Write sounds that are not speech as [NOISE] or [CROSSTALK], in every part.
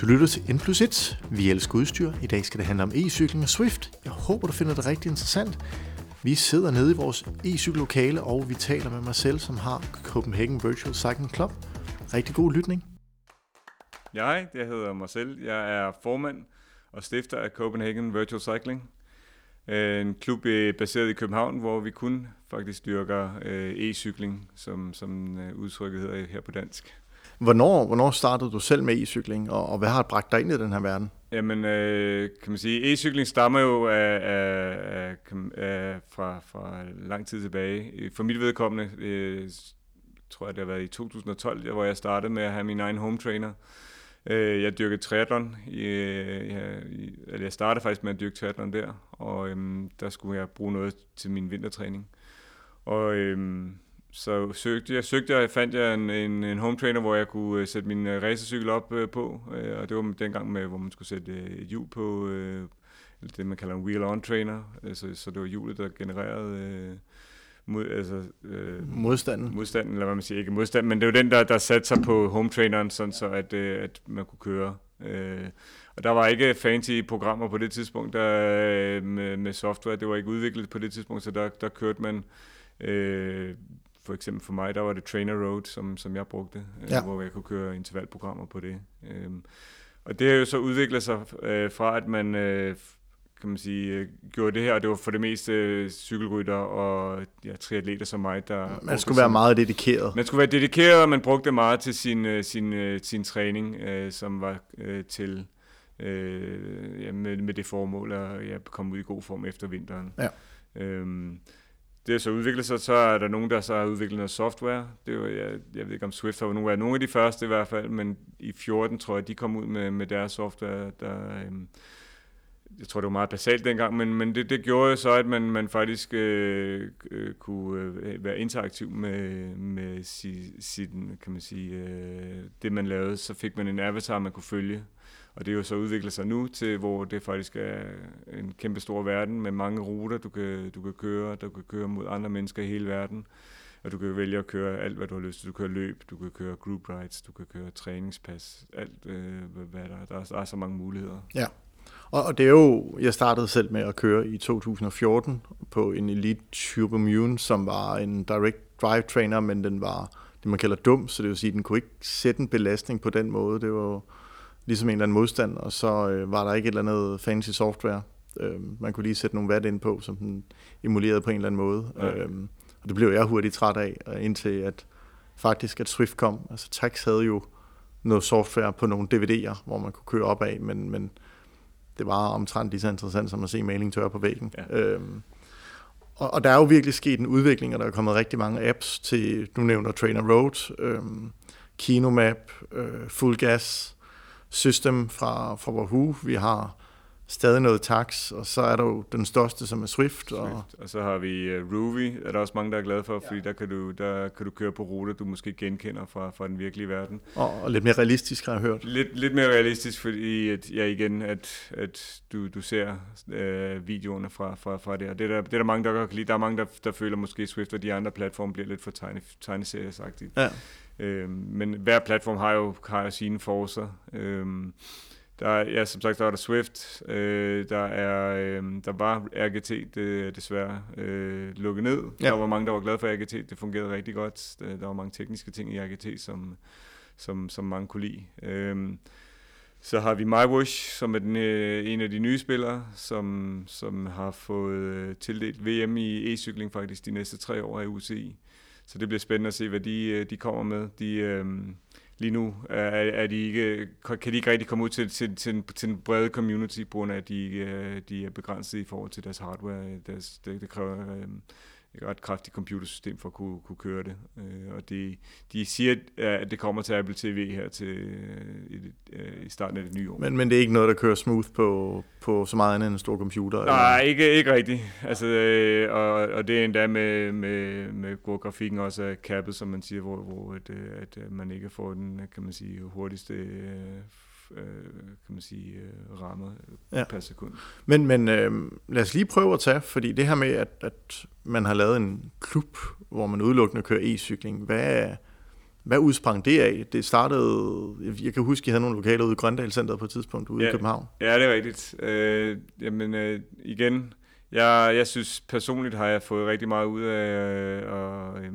Du lytter til N plus 1. Vi elsker udstyr. I dag skal det handle om e-cykling og Swift. Jeg håber, du finder det rigtig interessant. Vi sidder nede i vores e-cykellokale, og vi taler med Marcel, som har Copenhagen Virtual Cycling Club. Rigtig god lytning. Jeg, det jeg hedder Marcel. Jeg er formand og stifter af Copenhagen Virtual Cycling. Øh, en klub baseret i København, hvor vi kun faktisk dyrker øh, e-cykling, som, som øh, udtrykket hedder her på dansk. Hvornår, hvornår startede du selv med e-cykling, og, og hvad har bragt dig ind i den her verden? Jamen, øh, kan man sige, e-cykling stammer jo af, af, af, af, fra, fra lang tid tilbage. For mit vedkommende, øh, tror jeg det har været i 2012, hvor jeg startede med at have min egen home trainer. Øh, jeg dyrkede triathlon. I, øh, jeg, i, eller jeg startede faktisk med at dyrke triathlon der, og øhm, der skulle jeg bruge noget til min vintertræning. Og øhm, så søgte jeg, søgte jeg, fandt jeg en, en, en home trainer, hvor jeg kunne uh, sætte min uh, racercykel op uh, på, uh, og det var dengang med, hvor man skulle sætte et hjul på, eller det man kalder en wheel-on trainer, altså, så det var hjulet, der genererede uh, mod, altså, uh, modstanden. modstanden, eller hvad man siger, ikke modstand, men det var den, der, der satte sig på home traineren, sådan så at, uh, at man kunne køre. Uh, og der var ikke fancy programmer på det tidspunkt der, uh, med, med software, det var ikke udviklet på det tidspunkt, så der, der kørte man uh, for eksempel for mig, der var det Trainer Road, som, som jeg brugte, øh, ja. hvor jeg kunne køre intervalprogrammer på det. Øhm, og det har jo så udviklet sig øh, fra, at man øh, kan man sige, øh, gjorde det her, og det var for det meste øh, cykelrytter og ja, triatleter som mig, der... Man skulle være meget dedikeret. Man skulle være dedikeret, og man brugte meget til sin, øh, sin, øh, sin træning, øh, som var øh, til øh, ja, med, med det formål at ja, komme ud i god form efter vinteren. Ja. Øhm, det er så udviklet sig, så er der nogen, der så har udviklet noget software. Det er jo, jeg, jeg ved ikke, om Swift har nogle af, nogle af de første i hvert fald, men i 14 tror jeg, de kom ud med, med deres software, der, øhm, jeg tror, det var meget basalt dengang, men, men det, det gjorde så, at man, man faktisk øh, øh, kunne øh, være interaktiv med, med si, sin, kan man sige, øh, det man lavede. Så fik man en avatar, man kunne følge. Og det er jo så udviklet sig nu til, hvor det faktisk er en kæmpe stor verden med mange ruter, du kan, du kan køre. Du kan køre mod andre mennesker i hele verden. Og du kan vælge at køre alt, hvad du har lyst til. Du kan køre løb, du kan køre group rides, du kan køre træningspas, alt øh, hvad der, der er. Der er så mange muligheder. Ja, og, og det er jo, jeg startede selv med at køre i 2014 på en Elite Turbo Mune, som var en direct drive trainer, men den var det, man kalder dum, så det vil sige, at den kunne ikke sætte en belastning på den måde. Det var ligesom en eller anden modstand, og så øh, var der ikke et eller andet fancy software. Øh, man kunne lige sætte nogle watt ind på, som den emulerede på en eller anden måde. Ja. Øh, og det blev jeg hurtigt træt af, indtil at faktisk at Swift kom. Altså Tax havde jo noget software på nogle DVD'er, hvor man kunne køre op af, men, men det var omtrent lige så interessant som at se maling tørre på væggen. Ja. Øhm, og, og der er jo virkelig sket en udvikling, og der er kommet rigtig mange apps til, nu nævner Trainer Road, øhm, Kinomap, øh, Full Gas, System fra, fra Wahoo. Vi har stadig noget tax, og så er der jo den største, som er Swift. Og, Swift. og så har vi uh, Ruby, er der også mange, der er glade for, ja. fordi der kan, du, der kan du køre på ruter, du måske genkender fra, fra den virkelige verden. Og, og lidt mere realistisk, har jeg hørt. Lidt, lidt mere realistisk, fordi at, ja, igen, at, at du, du ser uh, videoerne fra, fra, fra det, og det er, der, det er der mange, der kan lide. Der er mange, der, der føler måske Swift og de andre platforme bliver lidt for tegne, tegneseriesagtigt. Ja. Øhm, men hver platform har jo, har jo sine forser. Øhm, der er, ja, som sagt, der er der Swift, øh, der, er, øh, der var RGT det, desværre øh, lukket ned. Ja. Der var mange, der var glade for RGT, det fungerede rigtig godt. Der var mange tekniske ting i RGT, som, som, som mange kunne lide. Øh, så har vi MyWash, som er den, øh, en af de nye spillere, som, som har fået øh, tildelt VM i e-cykling faktisk de næste tre år af UCI. Så det bliver spændende at se, hvad de, øh, de kommer med. De, øh, lige nu er, er de ikke, kan de ikke rigtig komme ud til, til, til, til en brede community, på grund af, at de, øh, de er begrænset i forhold til deres hardware. Deres, det, det kræver øh, et ret kraftigt computersystem for at kunne, kunne køre det. Øh, og de, de siger, at det kommer til Apple TV her til øh, i, øh, i starten af det nye år. Men, men det er ikke noget, der kører smooth på, på så meget andet end en stor computer? Nej, eller? ikke, ikke rigtigt. Altså, øh, og, og det er endda med, med, med hvor grafikken også er kappet, som man siger, hvor, hvor at, at man ikke får den, kan man sige, hurtigste øh, kan man sige, øh, rammer ja. per sekund. Men, men øh, lad os lige prøve at tage, fordi det her med, at, at man har lavet en klub, hvor man udelukkende kører e-cykling, hvad, Hvad udsprang det af? Det startede, jeg kan huske, at I havde nogle lokaler ude i Grøndal Center på et tidspunkt ude ja, i København. Ja, det er rigtigt. Øh, jamen øh, igen, jeg, jeg synes personligt har jeg fået rigtig meget ud af øh, øh,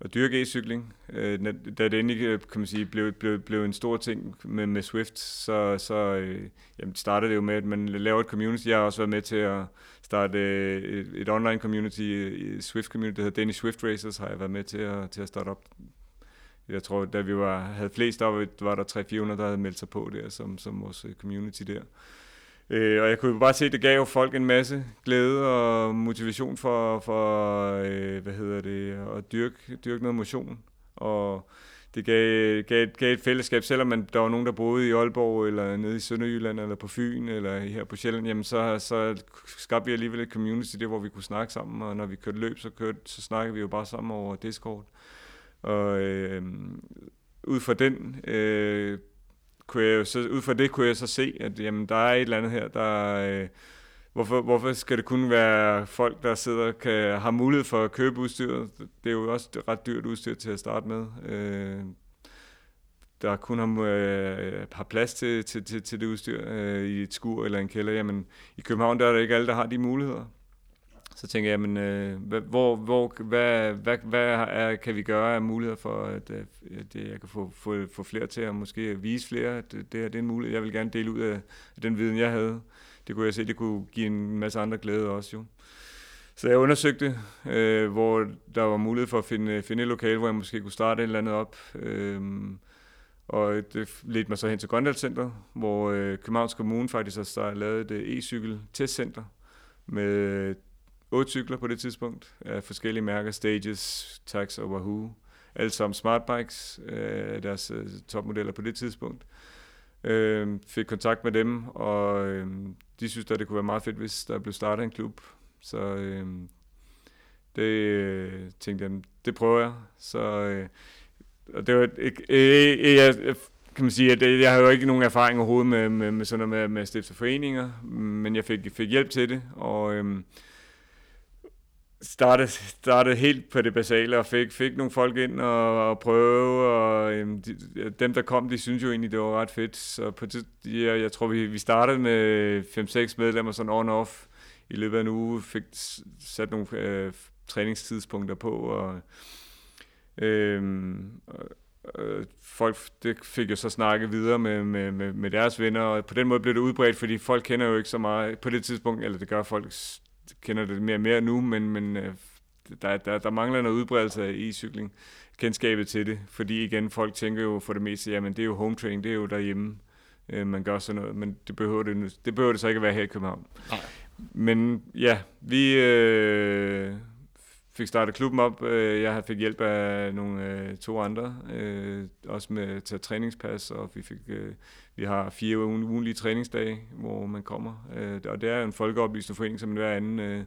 at dyrke e-cykling. Øh, da det endelig øh, kan man sige, blev, blev, blev en stor ting med, med Swift, så, så øh, jamen, startede det jo med, at man laver et community. Jeg har også været med til at starte øh, et, et online community, øh, Swift community, der hedder Danish Swift Racers, har jeg været med til at, til at starte op. Jeg tror, da vi var, havde flest, der var der 300-400, der havde meldt sig på der, som, som vores øh, community der. Øh, og jeg kunne bare se, at det gav folk en masse glæde og motivation for, for øh, hvad hedder det, at dyrke, dyrke noget motion. Og det gav, gav, gav et fællesskab, selvom man, der var nogen, der boede i Aalborg, eller nede i Sønderjylland, eller på Fyn, eller her på Sjælland, jamen så, så skabte vi alligevel et community der, hvor vi kunne snakke sammen, og når vi kørte løb, så, kørte, så snakkede vi jo bare sammen over Discord. Og øh, ud fra den øh, kunne jeg så, ud fra det kunne jeg så se, at jamen, der er et eller andet her, der... Øh, hvorfor, hvorfor skal det kun være folk, der sidder kan har mulighed for at købe udstyret? Det er jo også ret dyrt udstyr til at starte med. Øh, der kun har, øh, har plads til, til, til, til det udstyr øh, i et skur eller en kælder. Jamen, i København der er det ikke alle, der har de muligheder. Så tænker jeg, men, øh, hvor, hvor, hvad, hvad, hvad er, kan vi gøre af muligheder for, at, øh, at øh, jeg kan få, få, få flere til at måske vise flere, at øh, det her det er en mulighed. Jeg vil gerne dele ud af, af den viden, jeg havde. Det kunne jeg se, det kunne give en masse andre glæde også jo. Så jeg undersøgte, øh, hvor der var mulighed for at finde, finde et lokale, hvor jeg måske kunne starte et eller andet op. Øh, og det ledte mig så hen til Grøndal Center, hvor øh, Københavns Kommune faktisk har lavet et e-cykel testcenter med otte cykler på det tidspunkt af forskellige mærker, Stages, Tax og Wahoo. Alle sammen smartbikes, øh, deres øh, topmodeller på det tidspunkt. Øh, fik kontakt med dem, og øh, de synes at det kunne være meget fedt, hvis der blev startet en klub. Så øh, det øh, tænkte jeg, det prøver jeg. Så øh, og det var ikke, øh, øh, jeg, kan man sige, at øh, jeg har jo ikke nogen erfaring overhovedet med, med, med sådan noget med, med stifte foreninger, men jeg fik, fik hjælp til det, og øh, startede, startede helt på det basale og fik, fik nogle folk ind og, og prøve, og øhm, de, dem der kom, de synes jo egentlig, det var ret fedt. Så på det, jeg, jeg tror, vi, vi startede med 5-6 medlemmer sådan on-off i løbet af en uge, fik sat nogle øh, træningstidspunkter på, og, øhm, øh, folk det fik jo så snakket videre med, med, med, med deres venner, og på den måde blev det udbredt, fordi folk kender jo ikke så meget på det tidspunkt, eller det gør folk kender det mere og mere nu, men, men øh, der, der, der mangler noget udbredelse af e-cykling, kendskabet til det, fordi igen, folk tænker jo for det meste, jamen det er jo home training, det er jo derhjemme, øh, man gør sådan noget, men det behøver det, det behøver det så ikke at være her i København. Nej. Men ja, vi øh, fik startet klubben op. Øh, jeg fik hjælp af nogle øh, to andre, øh, også med til træningspas, og vi fik øh, vi har fire ugenlige træningsdage, hvor man kommer. Øh, og det er en folkeoplysende forening som hver anden øh,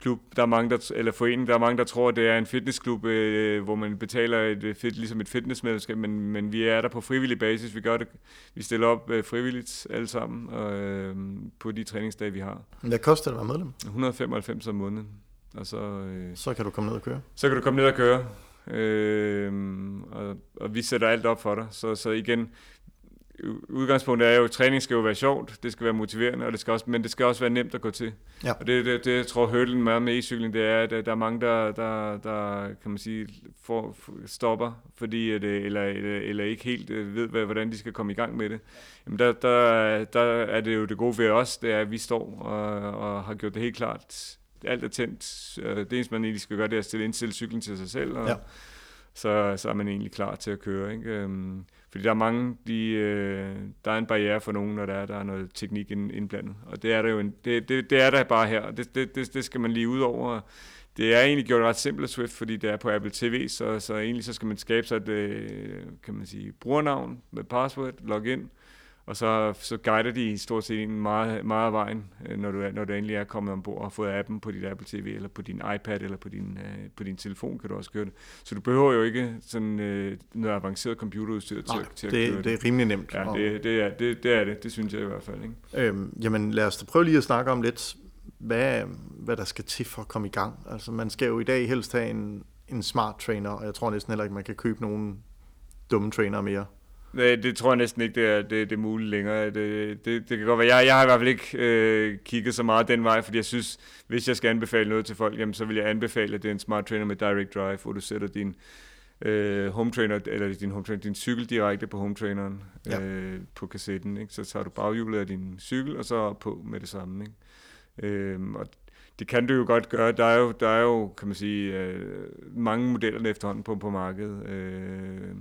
klub. Der er mange, der, eller forening, der er mange, der tror, at det er en fitnessklub, øh, hvor man betaler et, fit, ligesom et fitnessmedlemskab, men, men vi er der på frivillig basis. Vi gør det, vi stiller op øh, frivilligt alle sammen øh, på de træningsdage, vi har. Hvad koster det at være medlem? 195 om måneden. Og så, øh, så kan du komme ned og køre? Så kan du komme ned og køre. Øh, og, og vi sætter alt op for dig. Så, så igen, udgangspunktet er jo, at træning skal jo være sjovt, det skal være motiverende, og det skal også, men det skal også være nemt at gå til. Ja. Og det, det, det jeg tror hurdlen med, med e-cykling, det er, at der er mange, der, der, der kan man sige, får, stopper, fordi at, eller, eller, eller ikke helt øh, ved, hvordan de skal komme i gang med det. Jamen der, der, der er det jo det gode ved os, det er, at vi står og, og har gjort det helt klart. Alt er tændt. Øh, det eneste, man egentlig skal gøre, det er at stille indstille cyklen til sig selv, og ja. så, så er man egentlig klar til at køre. Ikke? Fordi der er mange, de, øh, der er en barriere for nogen, når der er, der er noget teknik indblandet. Og det er der jo en, det, det, det er der bare her, og det, det, det, det skal man lige ud over. Det er egentlig gjort ret simpelt Swift, fordi det er på Apple TV, så, så egentlig så skal man skabe sig et, øh, kan man sige, brugernavn med password, login, og så, så guider de stort set en meget, meget af vejen, øh, når du, når du endelig er kommet ombord og har fået appen på dit Apple TV, eller på din iPad, eller på din, øh, på din telefon, kan du også køre det. Så du behøver jo ikke sådan øh, noget avanceret computerudstyr til, Nej, til at det, køre det. det er rimelig nemt. Ja, det, det, er, det, det er det. Det synes jeg i hvert fald. Ikke? Øhm, jamen lad os da prøve lige at snakke om lidt, hvad, hvad der skal til for at komme i gang. Altså man skal jo i dag helst have en en smart trainer, og jeg tror næsten heller ikke, man kan købe nogen dumme trainer mere. Nej, det tror jeg næsten ikke, det er, det, det er muligt længere. Det, det, det kan godt være. Jeg, jeg har i hvert fald ikke øh, kigget så meget den vej, fordi jeg synes, hvis jeg skal anbefale noget til folk, jamen, så vil jeg anbefale, at det er en smart trainer med direct drive, hvor du sætter din øh, home trainer, eller din, home trainer, din cykel direkte på home traineren ja. øh, på kassetten. Ikke? Så tager du baghjulet af din cykel, og så på med det samme. Ikke? Øh, og det kan du jo godt gøre. Der er jo, der er jo kan man sige, øh, mange modeller efterhånden på, på markedet. Øh,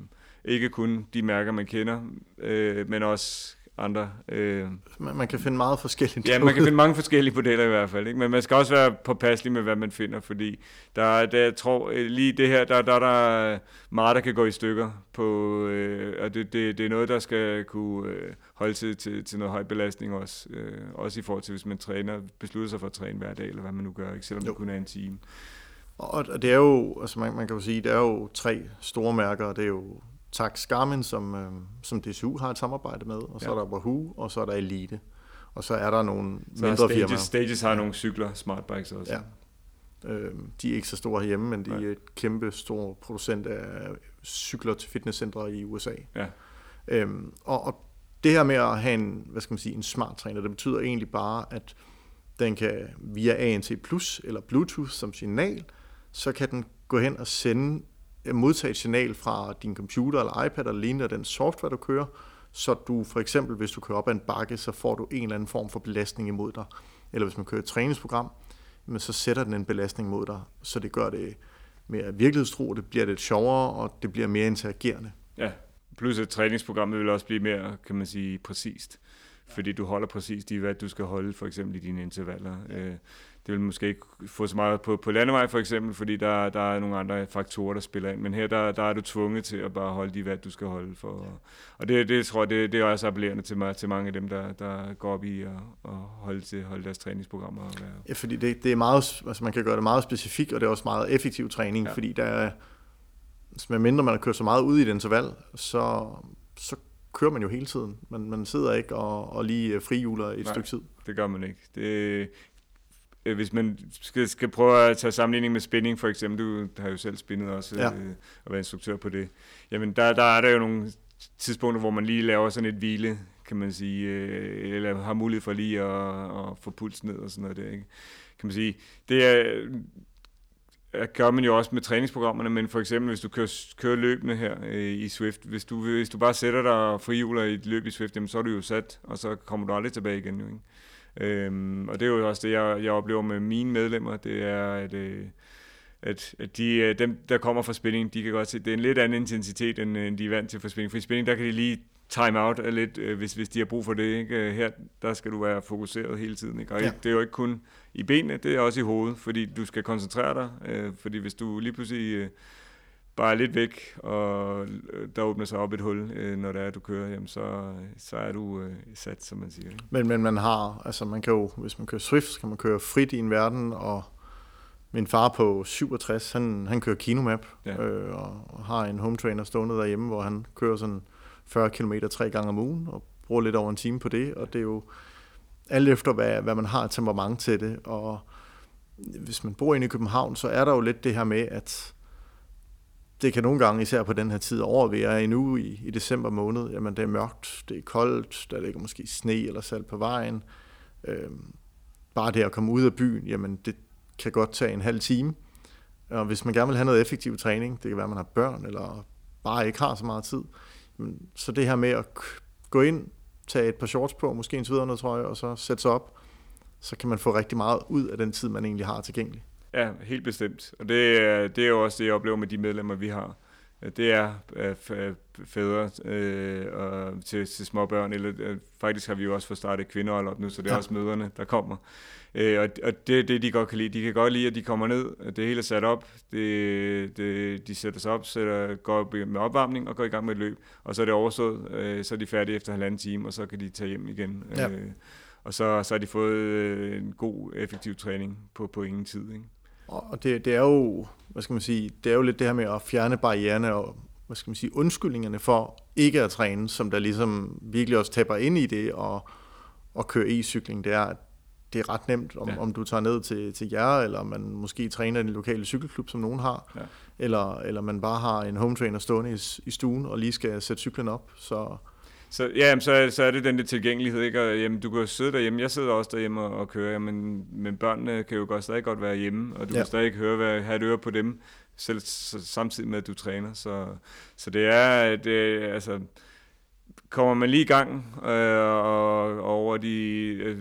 ikke kun de mærker, man kender, øh, men også andre. Øh. Man, man kan finde meget forskellige Ja, man kan finde mange forskellige modeller i hvert fald. Ikke? Men man skal også være påpasselig med, hvad man finder, fordi der, der jeg tror, øh, lige det her, der, der, der er meget, der kan gå i stykker. På, øh, og det, det, det er noget, der skal kunne øh, holde til, til, til noget høj belastning også. Øh, også i forhold til, hvis man træner, beslutter sig for at træne hver dag, eller hvad man nu gør, ikke? selvom jo. det kun er en time. Og det er jo, altså man, man kan jo sige, det er jo tre store mærker, det er jo Tax Garmin, som, øh, som DSU har et samarbejde med, og så ja. er der Wahoo, og så er der Elite. Og så er der nogle så mindre Stages, firmaer. Stages har nogle cykler, smartbikes også. Ja. Øh, de er ikke så store herhjemme, men de Nej. er et kæmpe stor producent af cykler til fitnesscentre i USA. Ja. Øhm, og, og det her med at have en, hvad skal man sige, en smart træner, det betyder egentlig bare, at den kan via ANC Plus eller Bluetooth som signal, så kan den gå hen og sende modtage et signal fra din computer eller iPad eller lignende den software, du kører, så du for eksempel, hvis du kører op ad en bakke, så får du en eller anden form for belastning imod dig. Eller hvis man kører et træningsprogram, men så sætter den en belastning mod dig, så det gør det mere virkelighedstro, det bliver lidt sjovere, og det bliver mere interagerende. Ja, plus at træningsprogrammet vil også blive mere, kan man sige, præcist. Fordi du holder præcis de hvad du skal holde, for eksempel i dine intervaller. Ja. Øh, det vil måske ikke få så meget på, på landevej for eksempel, fordi der, der er nogle andre faktorer, der spiller ind. Men her der, der er du tvunget til at bare holde de hvad du skal holde for. Og det, det tror jeg, det, det er også appellerende til, mig, til mange af dem, der, der går op i at, at holde, til, holde deres træningsprogrammer. Og være. Ja, fordi det, det er meget, altså man kan gøre det meget specifikt, og det er også meget effektiv træning, ja. fordi der er, med mindre man har kørt så meget ud i et interval, så, så kører man jo hele tiden. Man, man sidder ikke og, og lige frihjuler et Nej, stykke tid. det gør man ikke. Det, øh, hvis man skal, skal prøve at tage sammenligning med spinning for eksempel, du har jo selv spinnet også ja. øh, og været instruktør på det, jamen der, der er der jo nogle tidspunkter, hvor man lige laver sådan et hvile, kan man sige, øh, eller har mulighed for lige at, at få puls ned og sådan noget der, ikke? kan man sige. Det er, Øh, gør man jo også med træningsprogrammerne, men for eksempel hvis du kører, kører løbende her øh, i Swift, hvis du, hvis du bare sætter dig og frihjuler i et løb i Swift, jamen, så er du jo sat, og så kommer du aldrig tilbage igen. Jo, ikke? Øhm, og det er jo også det, jeg, jeg oplever med mine medlemmer, det er, at, øh, at, at de, øh, dem, der kommer fra spinning, de kan godt se, det er en lidt anden intensitet, end, øh, end de er vant til fra spinning. For i spinning, der kan de lige time out af lidt, øh, hvis, hvis de har brug for det. Ikke? Her, der skal du være fokuseret hele tiden. Ikke? Og ja. det er jo ikke kun i benene, det er også i hovedet, fordi du skal koncentrere dig. Øh, fordi hvis du lige pludselig... Øh, bare lidt væk, og øh, der åbner sig op et hul, øh, når det er, du kører, jamen så, så er du øh, sat, som man siger. Ikke? Men, men man har, altså man kan jo, hvis man kører Swift, så kan man køre frit i en verden, og min far på 67, han, han kører Kinomap, ja. øh, og har en home trainer stående derhjemme, hvor han kører sådan 40 km tre gange om ugen, og bruger lidt over en time på det, og det er jo alt efter, hvad, hvad man har temperament til det, og hvis man bor inde i København, så er der jo lidt det her med, at det kan nogle gange, især på den her tid over, vi er endnu i, i december måned, jamen det er mørkt, det er koldt, der ligger måske sne eller salt på vejen. Øhm, bare det at komme ud af byen, jamen det kan godt tage en halv time. Og hvis man gerne vil have noget effektiv træning, det kan være, at man har børn, eller bare ikke har så meget tid, så det her med at gå ind, tage et par shorts på, måske en noget trøje, og så sætte sig op, så kan man få rigtig meget ud af den tid, man egentlig har tilgængelig. Ja, helt bestemt. Og det, øh, det er jo også det, jeg oplever med de medlemmer, vi har. Det er fædre øh, og til, til små børn, eller øh, faktisk har vi jo også fået startet kvindehold op nu, så det er ja. også møderne, der kommer. Øh, og og det er det, de godt kan lide. De kan godt lide, at de kommer ned, det hele er sat op, det, det, de sætter sig op, sætter, går med opvarmning og går i gang med et løb, og så er det overstået, øh, så er de færdige efter halvanden time, og så kan de tage hjem igen. Ja. Øh, og så, så har de fået øh, en god, effektiv træning på, på ingen tid. Ikke? Og det, det er jo, hvad skal man sige, det er jo lidt det her med at fjerne barriererne og, hvad skal man sige, undskyldningerne for ikke at træne, som der ligesom virkelig også taber ind i det og, og køre e-cykling, det er, det er ret nemt, om, Ja. om du tager ned til, til jer, eller man måske træner i den lokale cykelklub, som nogen har, Ja. eller, eller man bare har en home trainer stående i, i stuen, og lige skal sætte cyklen op. Så Så, ja, jamen, så, så er det den der tilgængelighed, ikke? Og, jamen, du kan jo sidde derhjemme. Jeg sidder også derhjemme og, og kører, men, men børnene kan jo godt, stadig godt være hjemme, og du Ja. kan stadig høre, hvad, have et øre på dem, selv s- samtidig med, at du træner. Så, så det er, det, altså, kommer man lige i gang øh, og, og over de øh,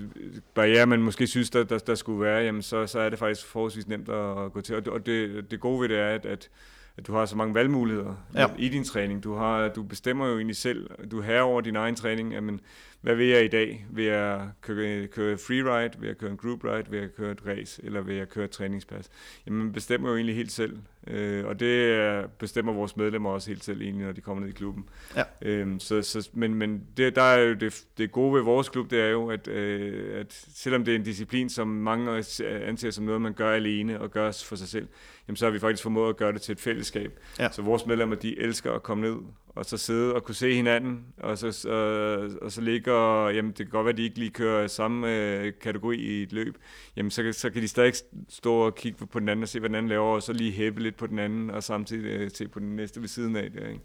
barriere, man måske synes, der, der, der skulle være, jamen så, så er det faktisk forholdsvis nemt at, at gå til. Og det, og det, det gode ved det er, at, at, at du har så mange valgmuligheder Ja. i din træning. Du, har, du bestemmer jo egentlig selv, du er over din egen træning. Jamen, hvad vil jeg i dag? Vil jeg køre, køre freeride? Vil jeg køre en group ride? Vil jeg køre et race? Eller vil jeg køre et træningspas? Jamen, man bestemmer jo egentlig helt selv. Øh, og det er- bestemmer vores medlemmer også helt selv egentlig, når de kommer ned i klubben. Ja. Øhm, så, så, men men det, der er jo det, det gode ved vores klub, det er jo, at, øh, at selvom det er en disciplin, som mange anser som noget, man gør alene og gør for sig selv, jamen, så har vi faktisk formået at gøre det til et fællesskab. Ja. Så vores medlemmer, de elsker at komme ned og så sidde og kunne se hinanden, og så, øh, og så ligge og, jamen det kan godt være, at de ikke lige kører samme øh, kategori i et løb, jamen så, så kan de stadig stå og kigge på den anden og se, hvad den anden laver, og så lige hæppe lidt på den anden, og samtidig øh, se på den næste ved siden af det, ikke?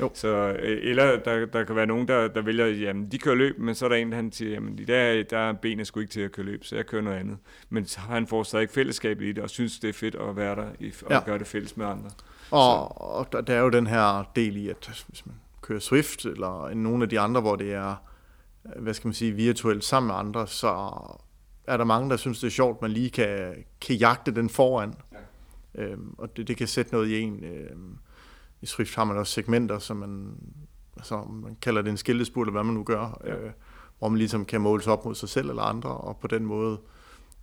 Jo. Så, øh, eller der, der kan være nogen, der, der vælger, jamen de kører løb, men så er der en, der han siger, jamen i dag der er benet sgu ikke til at køre løb, så jeg kører noget andet. Men så han får stadig fællesskabet i det, og synes, det er fedt at være der i, og Ja. gøre det fælles med andre. Og, og der, der er jo den her del i, at hvis man kører Swift, eller nogle af de andre, hvor det er, hvad skal man sige, virtuelt sammen med andre, så er der mange, der synes, det er sjovt, man lige kan, kan jagte den foran. Ja. Øhm, og det, det kan sætte noget i en. Øhm, I Swift har man også segmenter, som man, altså, man kalder det en skiltespurt, eller hvad man nu gør, Ja. øh, hvor man ligesom kan måle sig op mod sig selv eller andre, og på den måde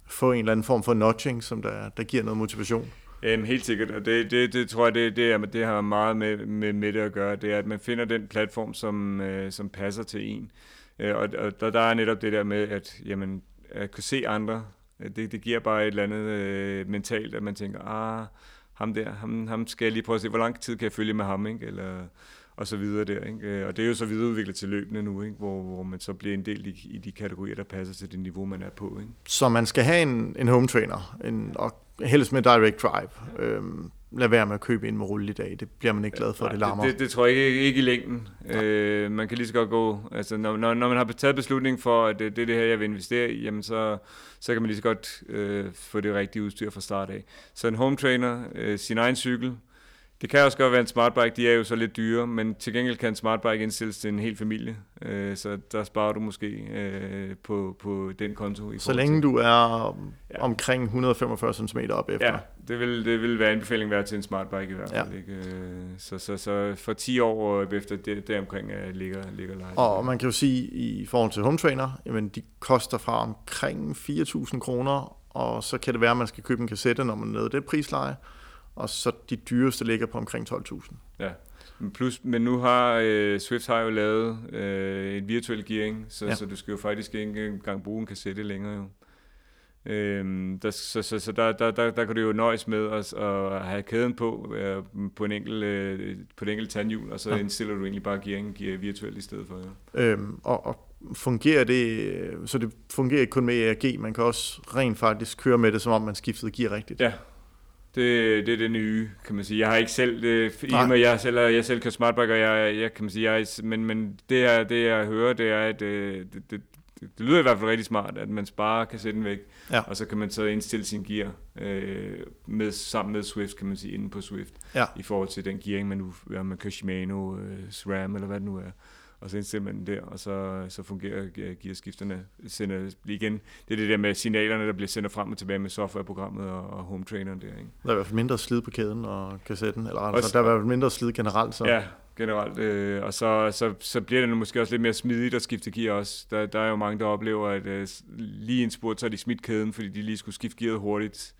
få en eller anden form for nudging, som der, der giver noget motivation. Jamen, helt sikkert, og det, det, det tror jeg, det, det, er, det har meget med, med, med det at gøre. Det er, at man finder den platform, som, øh, som passer til en. Øh, og og der, der er netop det der med, at, jamen, at kunne se andre, Øh, det, det giver bare et eller andet øh, mentalt, at man tænker, ah, ham der, ham, ham skal jeg lige prøve at se, hvor lang tid kan jeg følge med ham, ikke? Eller, og så videre der. Ikke? Øh, Og det er jo så videreudviklet til løbende nu, ikke? Hvor, hvor man så bliver en del i, i de kategorier, der passer til det niveau, man er på. Ikke? Så man skal have en, en home trainer, en, og helst med direct drive. Øhm, lad være med at købe ind med rulle i dag. Det bliver man ikke glad for, Nej, det larmer. Det, det, det tror jeg ikke, ikke i længden. Øh, man kan lige så godt gå, altså når, når, når man har taget beslutning for, at det, det er det her, jeg vil investere i, jamen så, så kan man lige så godt øh, få det rigtige udstyr fra start af. Så en home trainer, øh, sin egen cykel, det kan også godt være en smartbike, de er jo så lidt dyre, men til gengæld kan en smartbike indstilles til en hel familie, øh, så der sparer du måske øh, på, på den konto. I Så længe du er Ja. omkring 145 cm op efter. Ja, det vil, det vil være anbefaling være til en smartbike i hvert Ja. fald. Ikke? Øh, Så, så, så for 10 år efter det, deromkring øh, ligger, ligger leje. Og man kan jo sige, i forhold til home trainer, jamen de koster fra omkring 4.000 kroner, og så kan det være, at man skal købe en kassette, når man er nede i det prisleje, og så de dyreste ligger på omkring 12.000. Ja. Men Plus, men nu har øh, Swift har jo lavet øh, en virtuel gearing, så, Ja. så du skal jo faktisk ikke engang bruge en kassette længere jo. Øhm, der, så så, så der, der, der, der kan du jo nøjes med at, at have kæden på øh, på en enkelt øh, på et enkelt tandhjul, og så Ja. indstiller du egentlig bare gearingen gear virtuelt i stedet for. Ja. Øhm, og, og fungerer det, så det fungerer ikke kun med ERG, man kan også rent faktisk køre med det, som om man skiftede gear rigtigt. Ja, det, det er det nye, kan man sige. Jeg har ikke selv, øh, i og med jeg selv, jeg selv kører smartbike, og jeg, jeg kan man sige, jeg, men, men det, jeg, det jeg hører, det er, at øh, det, det, det, det lyder i hvert fald rigtig smart, at man sparer kassetten væk, Ja. og så kan man så indstille sin gear øh, med, sammen med Swift, kan man sige, inde på Swift, Ja. i forhold til den gearing, man nu, ja, man kører Shimano, øh, SRAM, eller hvad det nu er. Og så indstiller man den der, og så, så fungerer ge- gearskifterne. Sender, igen, det er det der med signalerne, der bliver sendt frem og tilbage med softwareprogrammet og, og home traineren der, ikke? Der er i hvert fald mindre slid på kæden og kassetten, eller altså, Også- der er i hvert fald mindre slid generelt. Så. Ja, generelt. Øh, og så, så, så bliver det måske også lidt mere smidigt at skifte gear også. Der, der er jo mange, der oplever, at øh, lige en spurt, så har de smidt kæden, fordi de lige skulle skifte gearet hurtigt.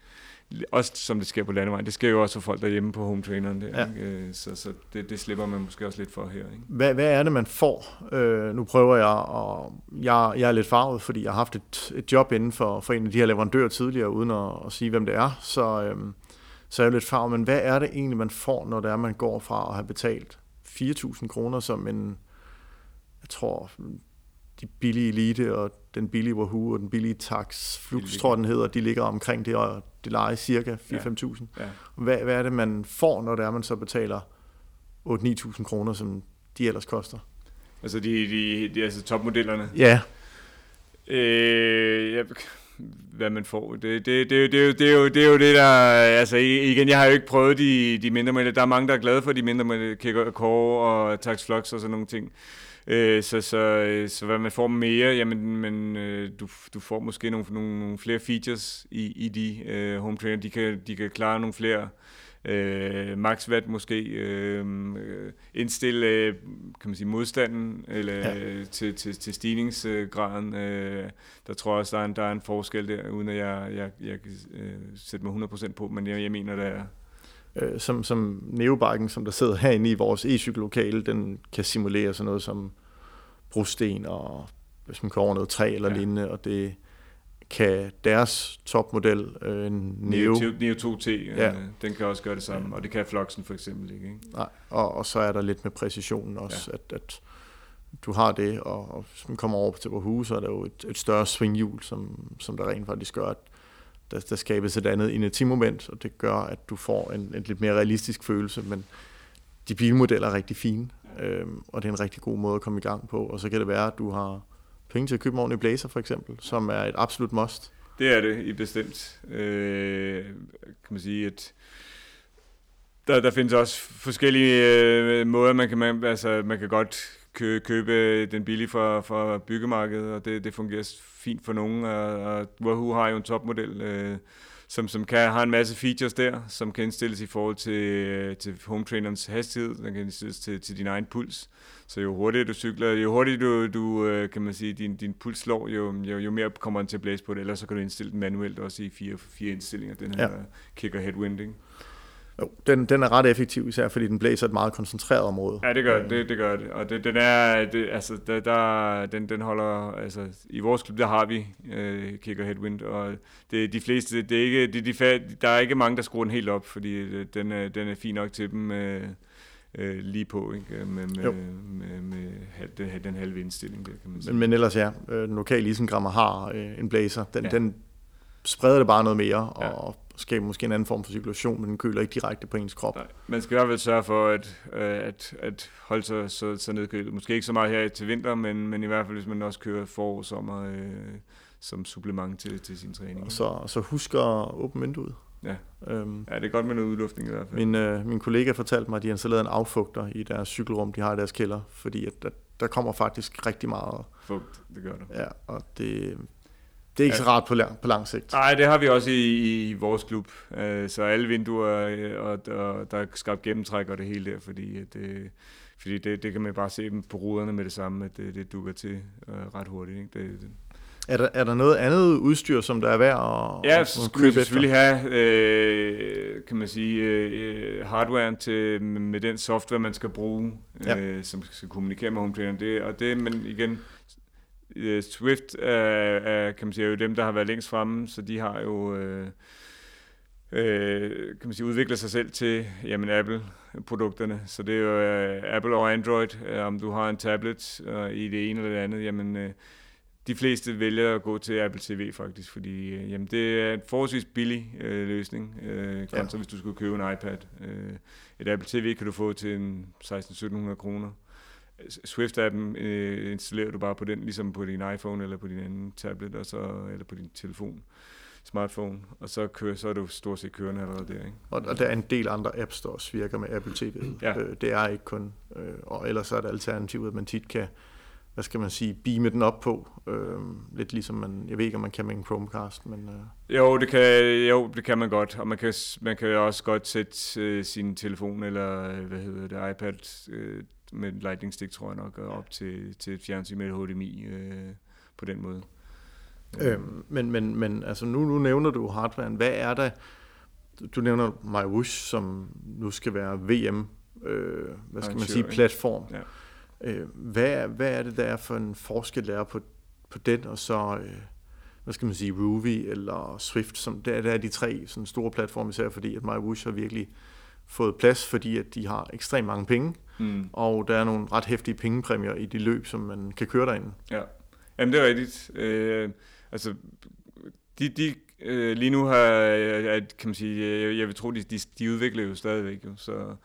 Også som det sker på landevejen. Det sker jo også for folk derhjemme på home traineren. Der, Ja. ikke? Øh, Så, så det, det slipper man måske også lidt for her. Ikke? Hvad, hvad er det, man får? Øh, nu prøver jeg, og jeg, jeg er lidt farvet, fordi jeg har haft et, et job inden for, for en af de her leverandører tidligere, uden at, at sige, hvem det er. Så, øhm, så er jeg lidt farvet. Men hvad er det egentlig, man får, når det er, man går fra at have betalt 4.000 kroner som en, jeg tror, de billige Elite og den billige Wahoo og den billige Tax Flux, tror den hedder, de ligger omkring det, og det leger cirka 4-5.000. Ja. Ja. Hvad, hvad er det, man får, når det er, man så betaler 8-9.000 kroner, som de ellers koster? Altså de, de, de altså topmodellerne? Ja. Øh, jeg, hvad man får. Det, det, det, det, det, er jo, det er jo det, der... Altså igen, jeg har jo ikke prøvet de, de mindre med Der er mange, der er glade for de mindre Kicker Core og Tax Flux og sådan nogle ting. Øh, så, så, så hvad man får mere, jamen men, øh, du, du får måske nogle, nogle, nogle flere features i, i de øh, home trainer. De kan, de kan klare nogle flere øh, max watt måske, øh, indstille øh, kan man sige, modstanden eller, ja. til, til, til stigningsgraden. Øh, der tror jeg også, der er, en, der er en forskel der, uden at jeg, jeg, jeg kan øh, sætte mig 100% på, men jeg, jeg mener, der er. Øh, som, som neobiken, som der sidder herinde i vores e-cykellokale, den kan simulere sådan noget som brosten og hvis man kører over noget træ eller ja. lignende, og det kan deres topmodel, øh, Neo... Neo, Neo 2T, ja. øh, den kan også gøre det samme, og det kan Fluxen for eksempel ikke. ikke? Nej, og, og så er der lidt med præcisionen også, ja. at, at du har det, og, og hvis man kommer over til vores hus, så er der jo et, et større svinghjul, som, som der rent faktisk gør, at der, der skabes et andet inertimoment, og det gør, at du får en, en lidt mere realistisk følelse, men de bilmodeller er rigtig fine, øh, og det er en rigtig god måde at komme i gang på, og så kan det være, at du har penge til at købe en ordentlig blazer for eksempel, som er et absolut must. Det er det i bestemt. Øh, kan man sige, at der, der findes også forskellige øh, måder, man kan, man, altså, man kan godt kø, købe den billige fra, fra byggemarkedet, og det, det fungerer fint for nogen. Og, Wahoo har jo en topmodel, øh, som, som kan, har en masse features der, som kan indstilles i forhold til, til home trainerens hastighed, den kan indstilles til, til din egen puls. Så jo hurtigere du cykler, jo hurtigere du, du øh, kan man sige, din, din puls slår, jo, jo, jo mere kommer den til at blæse på det, ellers så kan du indstille den manuelt også i fire, fire indstillinger, den her ja. kicker headwinding. Jo, den, den er ret effektiv, især fordi den blæser et meget koncentreret område. Ja, det gør det, det gør det. Og det, den er, det, altså, der, der, den, den holder, altså, i vores klub, der har vi øh, kicker headwind, og det, de fleste, det er ikke, de, de, der er ikke mange, der skruer den helt op, fordi øh, den er, den er fin nok til dem øh, øh, lige på, ikke? Med, med, med, med, med den, den halve indstilling der, kan man sige. Men, men ellers ja, øh, den lokale isengrammer har øh, en blazer, den, ja. den spreder det bare noget mere, ja. Skaber måske en anden form for cirkulation, men den køler ikke direkte på ens krop. Nej, man skal i hvert fald sørge for at, øh, at, at holde sig så, så nedkølet. Måske ikke så meget her til vinter, men, men i hvert fald hvis man også kører forår og sommer øh, som supplement til, til sin træning. Og så, så husk at åbne vinduet. Ja. Øhm, ja, det er godt med noget udluftning i hvert fald. Min, øh, min kollega fortalte mig, at de har installeret en affugter i deres cykelrum, de har i deres kælder, fordi at, at der kommer faktisk rigtig meget fugt, det gør der. Ja, og det, det er ikke ja. så rart på lang, på lang sigt. Nej, det har vi også i, i vores klub. Uh, så alle vinduer, øh, og, og der er skabt gennemtræk og det hele der, fordi, at, uh, fordi det, det kan man bare se på ruderne med det samme, at det, det dukker til uh, ret hurtigt. Ikke? Det, det. Er der, er der noget andet udstyr, som der er værd at, ja, så skulle vi selvfølgelig have, øh, kan man sige, øh, hardware til, med den software, man skal bruge, ja. øh, som skal kommunikere med home Det, og det, men igen, uh, Swift er, er, kan man sige, er jo dem, der har været længst fremme, så de har jo øh, øh, kan man sige, udviklet sig selv til jamen, Apple-produkterne. Så det er jo øh, Apple og Android. Øh, om du har en tablet øh, i det ene eller det andet, jamen, øh, de fleste vælger at gå til Apple TV faktisk, fordi øh, jamen, det er en forholdsvis billig øh, løsning, øh, kontra ja. hvis du skulle købe en iPad. Øh, et Apple TV kan du få til en 16-1700 kroner. Swift-appen øh, installerer du bare på den, ligesom på din iPhone eller på din anden tablet, og så, eller på din telefon, smartphone, og så, kører, så er du stort set kørende allerede der. Ikke? Og, og der er en del andre apps, der også virker med Apple TV. Ja. Øh, det er ikke kun, øh, og ellers er det alternativet, at man tit kan hvad skal man sige, beame den op på. Øh, lidt ligesom man, jeg ved ikke, om man kan med en Chromecast, men... Øh. Jo, det kan, jo, det kan man godt, og man kan, man kan også godt sætte øh, sin telefon eller, hvad hedder det, iPad øh, med lightning stick, tror jeg nok, op til, til et fjernsyn med HDMI øh, på den måde. Øhm, men, men, men altså nu, nu nævner du hardware. Hvad er der? Du nævner MyWush, som nu skal være VM, øh, hvad skal man sige, platform. Ja. Øh, hvad, hvad er det, der er for en forskel, der er på, på den, og så, øh, hvad skal man sige, Ruby eller Swift, som der, der er de tre sådan store platforme, især fordi, at MyWush har virkelig fået plads, fordi at de har ekstremt mange penge, mm. og der er nogle ret hæftige pengepræmier i de løb, som man kan køre derinde. Ja. Jamen, det er rigtigt. Øh, altså, de, de øh, lige nu har, at, kan man sige, jeg, jeg vil tro, de, de, de udvikler jo stadigvæk, jo, så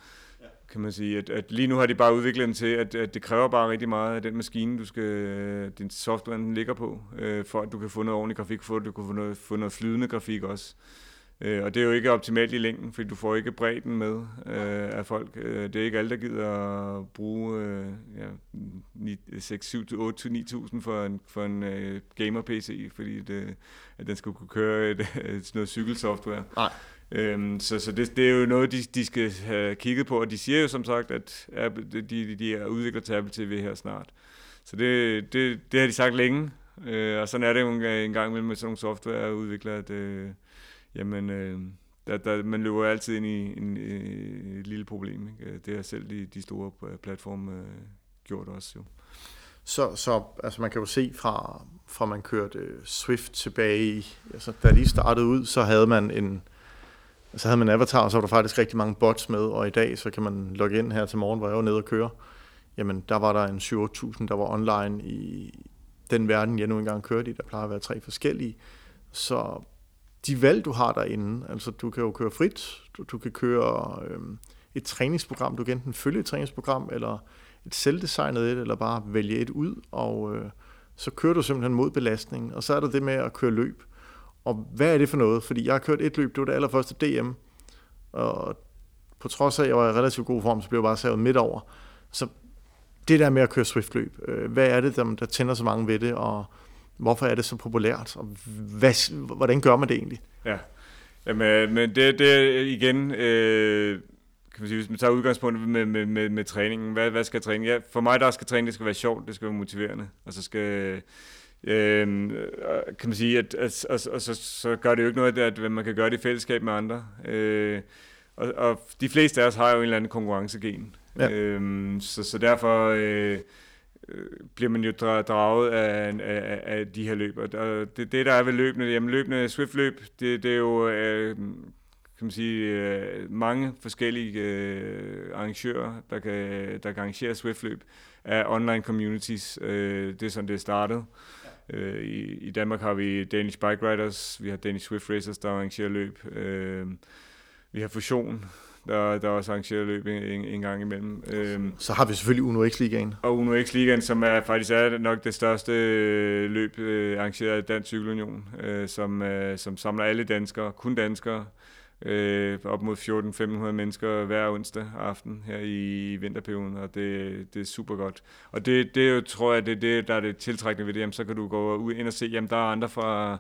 kan man sige, at, at lige nu har de bare udviklet den til, at, at det kræver bare rigtig meget af den maskine, du skal, din software den ligger på, øh, for at du kan få noget ordentlig grafik, for at du kan få noget, få noget flydende grafik også. Øh, og det er jo ikke optimalt i længden, fordi du får ikke bredden med øh, af folk. Øh, det er ikke alle, der gider at bruge øh, ja, 6, 7, 8 til 9.000 for en, for en øh, gamer-PC, fordi det, at den skal kunne køre et, et, noget cykelsoftware. Nej. Øhm, så så det, det er jo noget, de, de skal have kigget på, og de siger jo som sagt, at Apple, de, de er udvikler til Apple TV her snart. Så det, det, det har de sagt længe, øh, og sådan er det jo en, en gang imellem med sådan nogle softwareudviklere, at øh, jamen, øh, der, der, man løber altid ind i en, øh, et lille problem. Ikke? Det har selv de, de store platforme øh, gjort også jo. Så, så altså man kan jo se fra, fra man kørte øh, Swift tilbage, altså da de startede ud, så havde man en, så havde man Avatar, og så var der faktisk rigtig mange bots med, og i dag så kan man logge ind her til morgen, hvor jeg var nede og køre. Jamen, der var der en 7-8.000, der var online i den verden, jeg nu engang kørte i. Der plejer at være tre forskellige. Så de valg, du har derinde, altså du kan jo køre frit, du, du kan køre øh, et træningsprogram, du kan enten følge et træningsprogram, eller et selvdesignet et, eller bare vælge et ud, og øh, så kører du simpelthen mod belastningen. Og så er der det med at køre løb. Og hvad er det for noget? Fordi jeg har kørt et løb, det var det allerførste DM, og på trods af, at jeg var i relativt god form, så blev jeg bare savet midt over. Så det der med at køre Swift-løb, øh, hvad er det, der, der tænder så mange ved det, og hvorfor er det så populært, og hvad, hvordan gør man det egentlig? Ja, Jamen, men det, det igen, øh, kan man sige, hvis man tager udgangspunkt med, med, med, med træningen, hvad, hvad skal træning? Ja, for mig der skal træning, det skal være sjovt, det skal være motiverende, og så skal Øhm, kan man sige, at, at, at, at så, så gør det jo ikke noget, at man kan gøre det i fællesskab med andre. Øh, og, og de fleste af os har jo en eller anden konkurrencegen. Ja. Øhm, så, så derfor øh, bliver man jo draget af, af, af de her løb. Og det, det der er ved løbende, jamen løbende Swift-løb, det, det er jo øh, kan man sige, øh, mange forskellige øh, arrangører, der kan, der kan arrangere Swift-løb af online communities. Øh, det er sådan, det er startet. Øh, i, I Danmark har vi Danish Bike Riders, vi har Danish Swift Racers, der arrangerer løb. Øh, vi har Fusion, der, der også arrangerer løb en, en gang imellem. Øh, Så har vi selvfølgelig Uno X-ligaen. Og Uno X-ligaen, som er faktisk er nok det største øh, løb øh, arrangeret af Dansk Cykelunion, øh, som, øh, som samler alle danskere, kun danskere, øh, op mod 14-1500 mennesker hver onsdag aften her i vinterperioden, og det, det er super godt. Og det, det tror jeg, det er det, der er det tiltrækkende ved det. Jamen, så kan du gå ud ind og se, jamen der er andre fra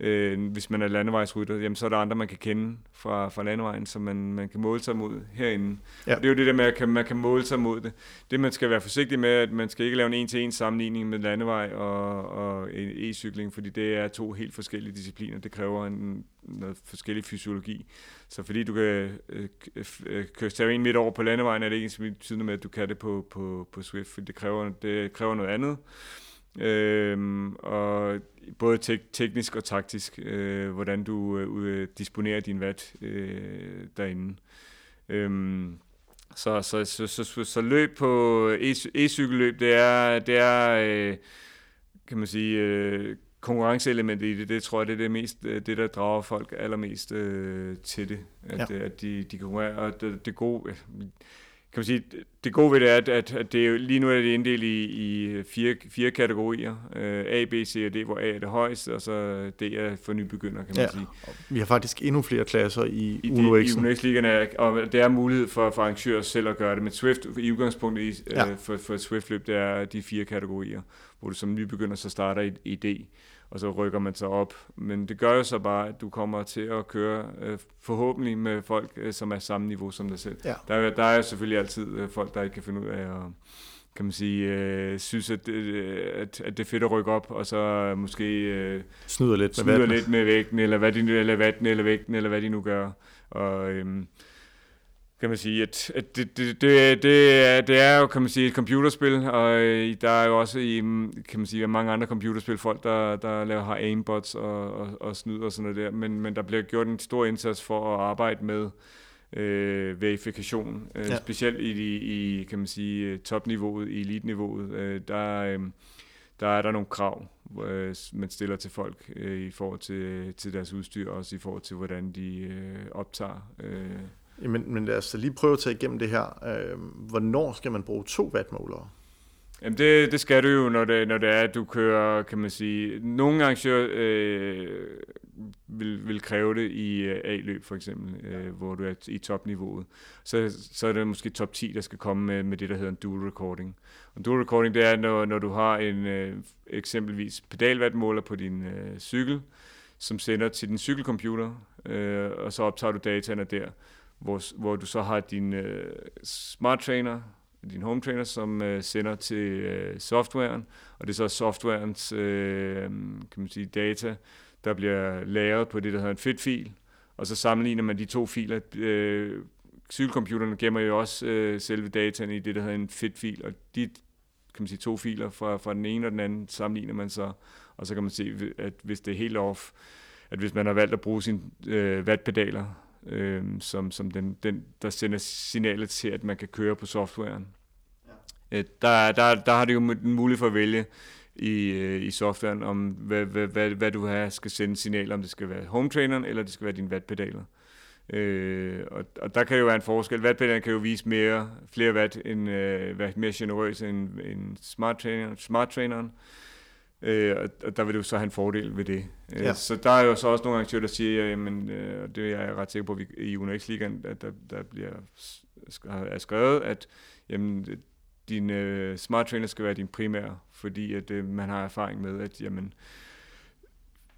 Øh, hvis man er landevejsrytter, jamen, så er der andre, man kan kende fra, fra landevejen, som man, man kan måle sig mod herinde. Ja. Og det er jo det der med, at man kan måle sig mod det. Det, man skal være forsigtig med, at man skal ikke lave en en-til-en sammenligning med landevej og, og e-cykling, fordi det er to helt forskellige discipliner. Det kræver en, noget forskellig fysiologi. Så fordi du kan øh, øh, køre en midt over på landevejen, er det ikke betydende med, at du kan det på, på, på Swift, for det kræver, det kræver noget andet. Øhm, og både te- teknisk og taktisk, øh, hvordan du øh, disponerer din vat øh, derinde. Øhm, så, så, så, så, så, så løb på e- e-cykelløb, det er, det er øh, kan man sige, øh, konkurrenceelementet i det, det tror jeg, det er det, mest, øh, det der drager folk allermest øh, til det, at, ja. at de, de konkurrerer. Og det, det gode, kan man sige, det gode ved det er, at, at, det er, lige nu er det inddelt i, i fire, fire kategorier. Uh, A, B, C og D, hvor A er det højeste, og så D er for nybegynder, kan man ja, sige. Vi har faktisk endnu flere klasser i, I Uno. I Uno X og det er mulighed for, for arrangører selv at gøre det. Men Swift, i udgangspunktet i, ja. uh, for, for Swift-løb, det er de fire kategorier, hvor du som nybegynder så starter i, i D og så rykker man sig op. Men det gør jo så bare, at du kommer til at køre øh, forhåbentlig med folk, øh, som er samme niveau som dig selv. Ja. Der, der er selvfølgelig altid øh, folk, der ikke kan finde ud af at kan man sige, øh, synes, at, øh, at, at det er fedt at rykke op, og så måske øh, snyder lidt med, snyder lidt med vægten, eller hvad de, eller vatten, eller vægten, eller hvad de nu gør. Og, øh, kan man sige, at, at det, det, det, det, er, det er jo, kan man sige, et computerspil, og øh, der er jo også i, kan man sige, mange andre computerspil folk, der, der laver, har aimbots og, og, og snyder og sådan noget der, men, men der bliver gjort en stor indsats for at arbejde med øh, verifikation, øh, ja. specielt i, i, kan man sige, topniveauet, i elite-niveauet, øh, der, øh, der er der nogle krav, øh, man stiller til folk øh, i forhold til, til deres udstyr, også i forhold til, hvordan de øh, optager. Øh. Men, men lad os lige prøve at tage igennem det her. Øh, hvornår skal man bruge to wattmålere? Jamen det, det skal du jo, når det, når det er, at du kører, kan man sige, nogle arrangører øh, vil, vil kræve det i øh, A-løb for eksempel, øh, hvor du er i topniveauet. Så, så er det måske top 10, der skal komme med, med det, der hedder en dual recording. Og dual recording, det er, når, når du har en øh, eksempelvis pedalwattmåler på din øh, cykel, som sender til din cykelcomputer, øh, og så optager du dataene der, hvor, hvor du så har din øh, smart trainer, din home trainer, som øh, sender til øh, softwaren, og det er så softwarens øh, kan man sige, data, der bliver lagret på det, der hedder en fit-fil, og så sammenligner man de to filer. Øh, cykelcomputerne gemmer jo også øh, selve dataen i det, der hedder en fit-fil, og de kan man sige, to filer fra, fra den ene og den anden sammenligner man så, og så kan man se, at hvis det er helt off, at hvis man har valgt at bruge sine øh, wattpedaler, øh, som, som den, den, der sender signalet til, at man kan køre på softwaren. Ja. Øh, der, der, der har det jo mulighed for at vælge i, øh, i softwaren, om hvad, hvad, hvad, hvad du har, skal sende signaler, om det skal være home traineren, eller det skal være dine wattpedaler. Øh, og, og der kan jo være en forskel. Wattpedalen kan jo vise mere, flere watt, end, øh, være mere generøs end, end smart, trainer, smart traineren. Øh, og der vil du så have en fordel ved det. Øh, ja. Så der er jo så også nogle arrangører, der siger, jamen, øh, og det er jeg ret sikker på, at vi, i UNX Ligaen, at der, der bliver er skrevet, at jamen, din øh, smart trainer skal være din primære, fordi at øh, man har erfaring med, at jamen,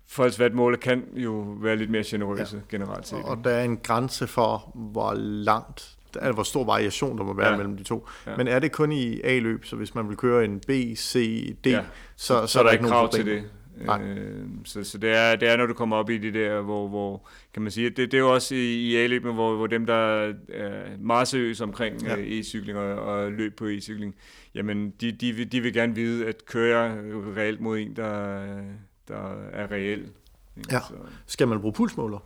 folks vatmåler kan jo være lidt mere generøse ja. generelt set. Og der er en grænse for, hvor langt, altså hvor stor variation der må være ja. mellem de to. Ja. Men er det kun i A-løb, så hvis man vil køre en B, C, D, ja. så, så, så, er der ikke krav til det. Øh, så så det, er, det er, når du kommer op i det der, hvor, hvor kan man sige, det, det er jo også i, i A-løbene, hvor, hvor dem, der er meget seriøse omkring ja. øh, e-cykling og, og løb på e-cykling, jamen de, de, de vil gerne vide, at køre reelt mod en, der, der er reel. Ja. Så. Skal man bruge pulsmåler?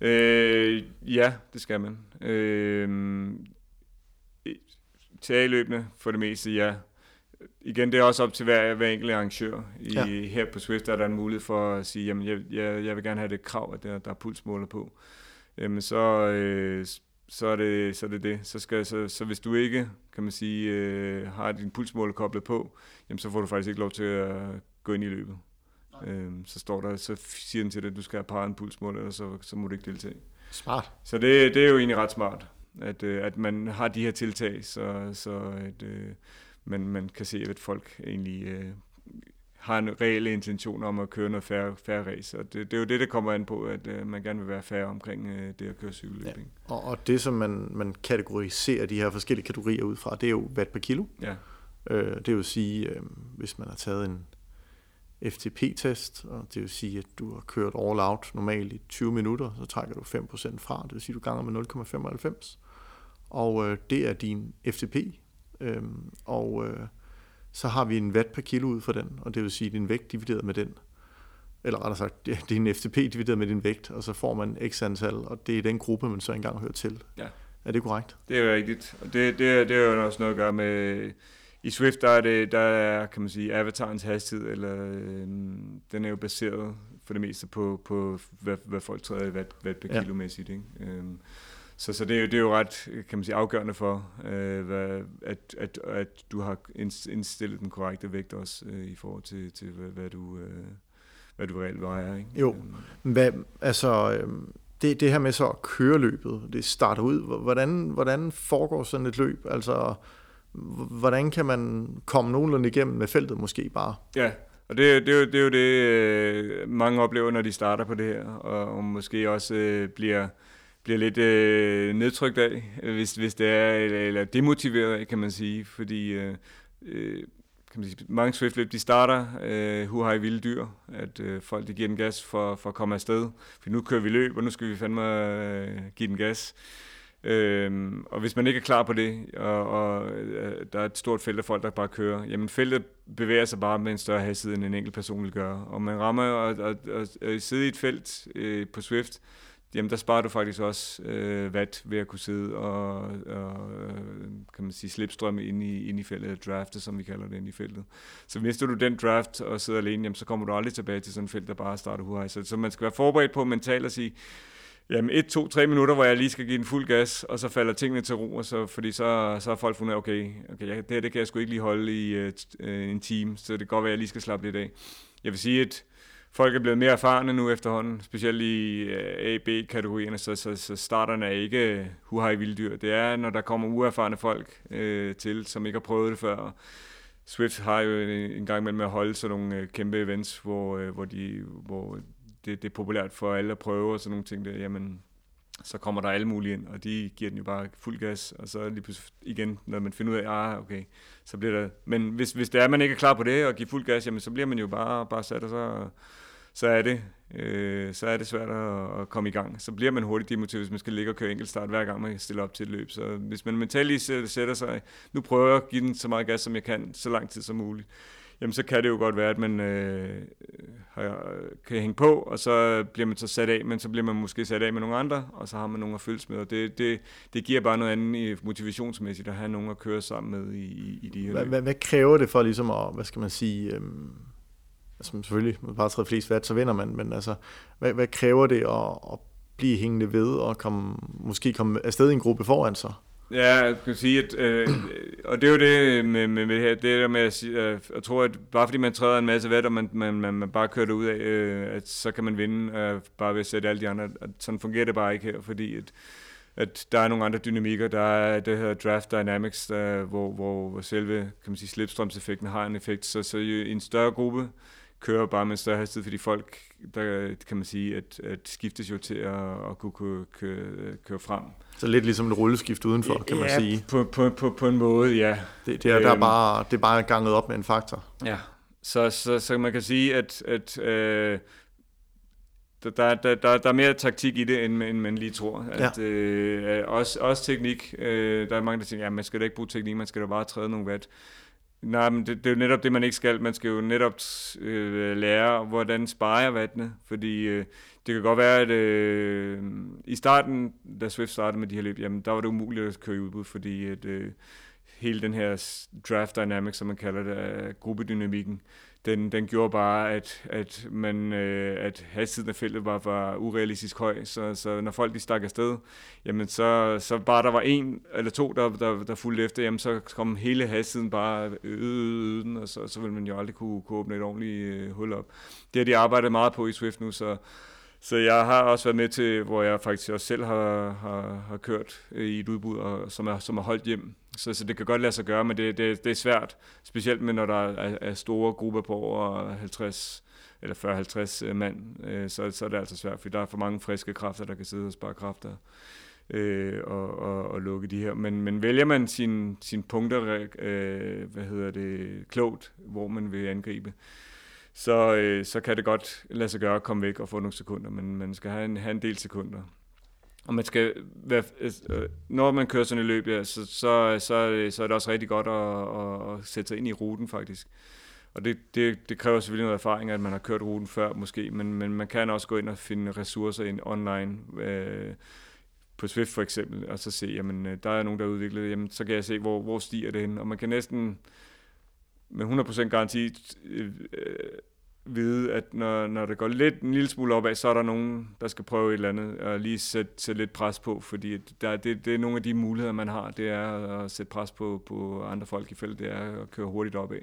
Øh, ja, det skal man. Øh, til A-løbene for det meste, ja igen, det er også op til hver, hver enkelt arrangør. I, ja. Her på Swift er der en mulighed for at sige, jamen jeg, jeg, jeg vil gerne have det krav, at der, der er pulsmåler på. Jamen så, øh, så, er det, så er det det. Så, skal, så, så hvis du ikke, kan man sige, øh, har din pulsmåler koblet på, jamen så får du faktisk ikke lov til at gå ind i løbet. Øhm, så står der, så siger den til dig, at du skal have pulsmåler, eller så, så må du ikke deltage. Smart. Så det, det er jo egentlig ret smart, at, øh, at man har de her tiltag, så, så at, øh, men man kan se, at folk egentlig øh, har en reel intention om at køre noget færre, færre race. Og det, det er jo det, der kommer an på, at øh, man gerne vil være færre omkring øh, det at køre cykelløb. Ja. Og, og det, som man, man kategoriserer de her forskellige kategorier ud fra, det er jo watt per kilo. Ja. Øh, det vil sige, øh, hvis man har taget en FTP-test, og det vil sige, at du har kørt all out normalt i 20 minutter, så trækker du 5% fra, det vil sige, at du ganger med 0,95. Og øh, det er din FTP, Øhm, og øh, så har vi en watt per kilo ud for den, og det vil sige din vægt divideret med den. Eller rettere sagt, det er din FTP divideret med din vægt, og så får man x antal, og det er den gruppe, man så engang hører til. Ja. Er det korrekt? Det er jo rigtigt. Og det, det, det er jo også noget at gøre med... I Swift, der er, det, der er kan man sige, avatarens hastighed, eller øh, den er jo baseret for det meste på, på hvad, hvad folk træder i watt, watt per ja. kilo mæssigt. Ikke? Øhm, så, så det, er jo, det er jo ret kan man sige, afgørende for, øh, hvad, at, at, at du har indstillet den korrekte vægt også øh, i forhold til, til hvad, hvad, du, øh, hvad du reelt vejer. Ikke? Jo, øhm. hvad, altså øh, det, det her med så at køre løbet, det starter ud, hvordan, hvordan foregår sådan et løb? Altså, hvordan kan man komme nogenlunde igennem med feltet måske bare? Ja, og det, det, er jo, det er jo det, øh, mange oplever, når de starter på det her, og, og måske også øh, bliver bliver lidt øh, nedtrykt af, hvis, hvis det er, eller, eller demotiveret af, kan man sige, fordi øh, øh, kan man sige, mange Swift de starter øh, hu i vilde dyr, at øh, folk de giver den gas for, for at komme afsted, for nu kører vi løb, og nu skal vi fandme øh, give den gas. Øhm, og hvis man ikke er klar på det, og, og øh, der er et stort felt af folk, der bare kører, jamen feltet bevæger sig bare med en større hastighed, end en enkelt person vil gøre. Og man rammer og, og, og, og sidde i et felt øh, på Swift, jamen der sparer du faktisk også øh, watt ved at kunne sidde og, og øh, kan man sige, slipstrøm ind i, ind i feltet, drafte, som vi kalder det ind i feltet. Så mister du den draft og sidder alene, jamen, så kommer du aldrig tilbage til sådan et felt, der bare starter hurtigt. Så, så man skal være forberedt på mentalt at sige, jamen et, to, tre minutter, hvor jeg lige skal give den fuld gas, og så falder tingene til ro, og så, fordi så, så har folk fundet, okay, okay jeg, det her det kan jeg sgu ikke lige holde i øh, øh, en time, så det kan godt være, at jeg lige skal slappe lidt af. Jeg vil sige, at folk er blevet mere erfarne nu efterhånden, specielt i øh, A- B-kategorierne, så, så, så starterne er ikke øh, huhaj vilddyr. Det er, når der kommer uerfarne folk øh, til, som ikke har prøvet det før. Swift har jo en, gang med at holde sådan nogle øh, kæmpe events, hvor, hvor, de, hvor det, det er populært for alle at prøve og sådan nogle ting der, jamen, så kommer der alle mulige ind, og de giver den jo bare fuld gas, og så lige pludselig igen, når man finder ud af, ah, okay, så bliver der, men hvis, hvis det er, at man ikke er klar på det, og giver fuld gas, jamen, så bliver man jo bare, bare sat, og så, så er det, øh, så er det svært at, at, komme i gang. Så bliver man hurtigt demotiveret, hvis man skal ligge og køre enkeltstart hver gang, man stiller op til et løb. Så hvis man mentalt lige sætter sig, nu prøver jeg at give den så meget gas, som jeg kan, så lang tid som muligt, jamen så kan det jo godt være, at man øh, har, kan hænge på, og så bliver man så sat af, men så bliver man måske sat af med nogle andre, og så har man nogen at følges med, og det, det, det giver bare noget andet motivationsmæssigt at have nogen at køre sammen med i, i, de her hvad, hvad, hvad kræver det for ligesom at, hvad skal man sige, øhm, altså selvfølgelig, med bare træde flest vat, så vinder man, men altså, hvad, hvad kræver det at, at blive hængende ved og komme, måske komme afsted i en gruppe foran sig? Ja, jeg kan sige, at, øh, og det er jo det med, med, med det her, det der med at sige, øh, jeg tror, at bare fordi man træder en masse vat, og man, man, man, man bare kører det ud af, øh, at så kan man vinde, øh, bare ved at sætte alle de andre. At sådan fungerer det bare ikke her, fordi at, at der er nogle andre dynamikker. Der er det her draft dynamics, der, hvor, hvor, hvor selve kan man sige, slipstrømseffekten har en effekt. Så, så i en større gruppe, kører bare med større hastighed, fordi folk, der kan man sige, at, at skiftes jo til at, at kunne køre, køre, køre frem. Så lidt ligesom et rulleskift udenfor, kan man ja, sige. På, på, på, på en måde, ja. Det, det, er, der er øhm. bare, det er bare ganget op med en faktor. Ja, så, så, så man kan sige, at, at øh, der, der, der, der er mere taktik i det, end, end man lige tror. At, ja. øh, også, også teknik. Øh, der er mange, der siger, ja, man skal da ikke bruge teknik, man skal da bare træde nogle vat. Nej, men det, det er jo netop det, man ikke skal. Man skal jo netop øh, lære, hvordan sparer jeg. Fordi øh, det kan godt være, at øh, i starten, da Swift startede med de her løb, jamen, der var det umuligt at køre i udbud, fordi at, øh, hele den her draft dynamic, som man kalder det, gruppedynamikken, den, den gjorde bare, at, at, man, øh, at hastigheden af feltet var, var urealistisk høj. Så, så når folk de stak afsted, jamen så, så bare der var en eller to, der, der, der fulgte efter, jamen så kom hele hastigheden bare øde, øde, og så, så ville man jo aldrig kunne, kunne åbne et ordentligt øh, hul op. Det har de arbejdet meget på i Swift nu, så, så jeg har også været med til, hvor jeg faktisk også selv har, har, har kørt øh, i et udbud, og, som, er, som er holdt hjem. Så, så det kan godt lade sig gøre, men det, det, det er svært, specielt med når der er, er store grupper på over 50 eller 40-50 øh, mand, øh, så, så er det altså svært, for der er for mange friske kræfter, der kan sidde og spare kræfter øh, og, og, og lukke de her. Men, men vælger man sine sin punkter, øh, hvad hedder det, klogt, hvor man vil angribe, så, øh, så kan det godt lade sig gøre at komme væk og få nogle sekunder, men man skal have en, have en del sekunder. Og man skal være, øh, når man kører sådan et løb, ja, så, så, så, så er det også rigtig godt at, at, at sætte sig ind i ruten faktisk. Og det, det, det kræver selvfølgelig noget erfaring, at man har kørt ruten før måske, men, men man kan også gå ind og finde ressourcer ind online. Øh, på Swift for eksempel, og så se, jamen, øh, der er nogen, der er udviklet, jamen, så kan jeg se, hvor, hvor stiger det hen. Og man kan næsten med 100% garanti øh, vide, at når, når det går lidt en lille smule opad, så er der nogen, der skal prøve et eller andet, og lige sætte, sætte lidt pres på, fordi der, det, det er nogle af de muligheder, man har, det er at sætte pres på, på andre folk i feltet, det er at køre hurtigt opad.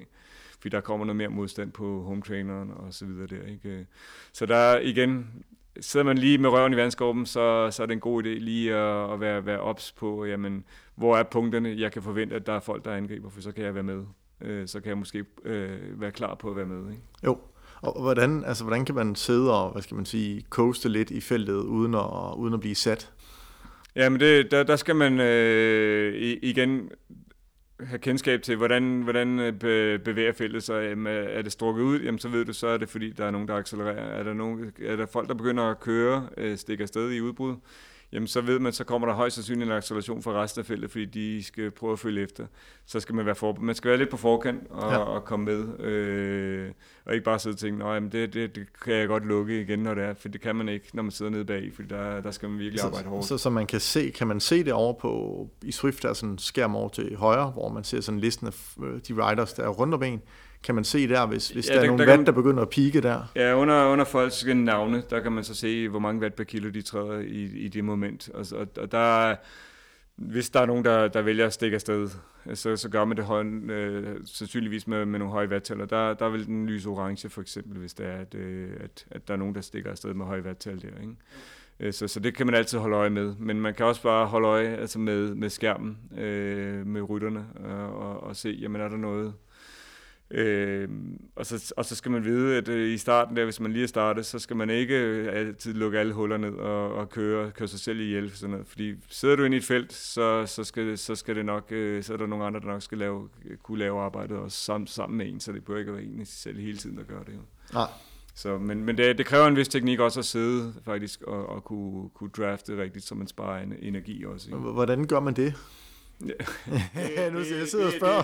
Fordi der kommer noget mere modstand på home traineren og så videre der. Ikke? Så der er igen, sidder man lige med røven i vandskorben, så, så er det en god idé lige at, at være, være ops på, jamen, hvor er punkterne, jeg kan forvente, at der er folk, der angriber, for så kan jeg være med. Øh, så kan jeg måske øh, være klar på at være med. Ikke? Jo, og hvordan, altså, hvordan kan man sidde og, hvad skal man sige, coaste lidt i feltet, uden at, uden at blive sat? Jamen, det, der, der skal man øh, igen have kendskab til, hvordan, hvordan øh, bevæger feltet sig. Er det strukket ud, jamen, så ved du, så er det fordi, der er nogen, der accelererer. Er der, nogen, er der folk, der begynder at køre, øh, stikker afsted i udbrud, jamen så ved man, så kommer der højst sandsynligt en acceleration fra resten af feltet, fordi de skal prøve at følge efter. Så skal man være forberedt. Man skal være lidt på forkant og, ja. og komme med. Øh, og ikke bare sidde og tænke, nej, det, det, det, kan jeg godt lukke igen, når det er, for det kan man ikke, når man sidder nede bag, for der, der skal man virkelig arbejde hårdt. Så, så, man kan se, kan man se det over på, i Swift der er sådan en skærm over til højre, hvor man ser sådan listen af øh, de riders, der er rundt om en. Kan man se der, hvis, hvis ja, der, der er nogle der watt, der begynder at pike der? Ja, under, under folks navne, der kan man så se, hvor mange watt per kilo de træder i, i det moment. Og, og, og der hvis der er nogen, der, der vælger at stikke afsted, så, så gør man det høj, øh, sandsynligvis med, med nogle høje watttal, der, der vil den lyse orange for eksempel, hvis det er, at, øh, at, at der er nogen, der stikker afsted med høje watttal der. Ikke? Øh, så, så det kan man altid holde øje med, men man kan også bare holde øje altså med, med skærmen, øh, med rytterne, og, og se, jamen er der noget, Øh, og, så, og så skal man vide, at øh, i starten, der, hvis man lige er startet, så skal man ikke øh, altid lukke alle huller ned og, og køre, køre sig selv ihjel. Sådan noget. Fordi sidder du inde i et felt, så, så, skal, så skal det nok, øh, så er der nogle andre, der nok skal lave, kunne lave arbejdet også sammen, sammen med en, så det bør ikke være en selv hele tiden, der gør det. Jo. Nej. Så, men men det, det kræver en vis teknik også at sidde faktisk og, og kunne, kunne drafte rigtigt, så man sparer en, energi også. Ikke? Hvordan gør man det? Nu jeg sidder og spørger.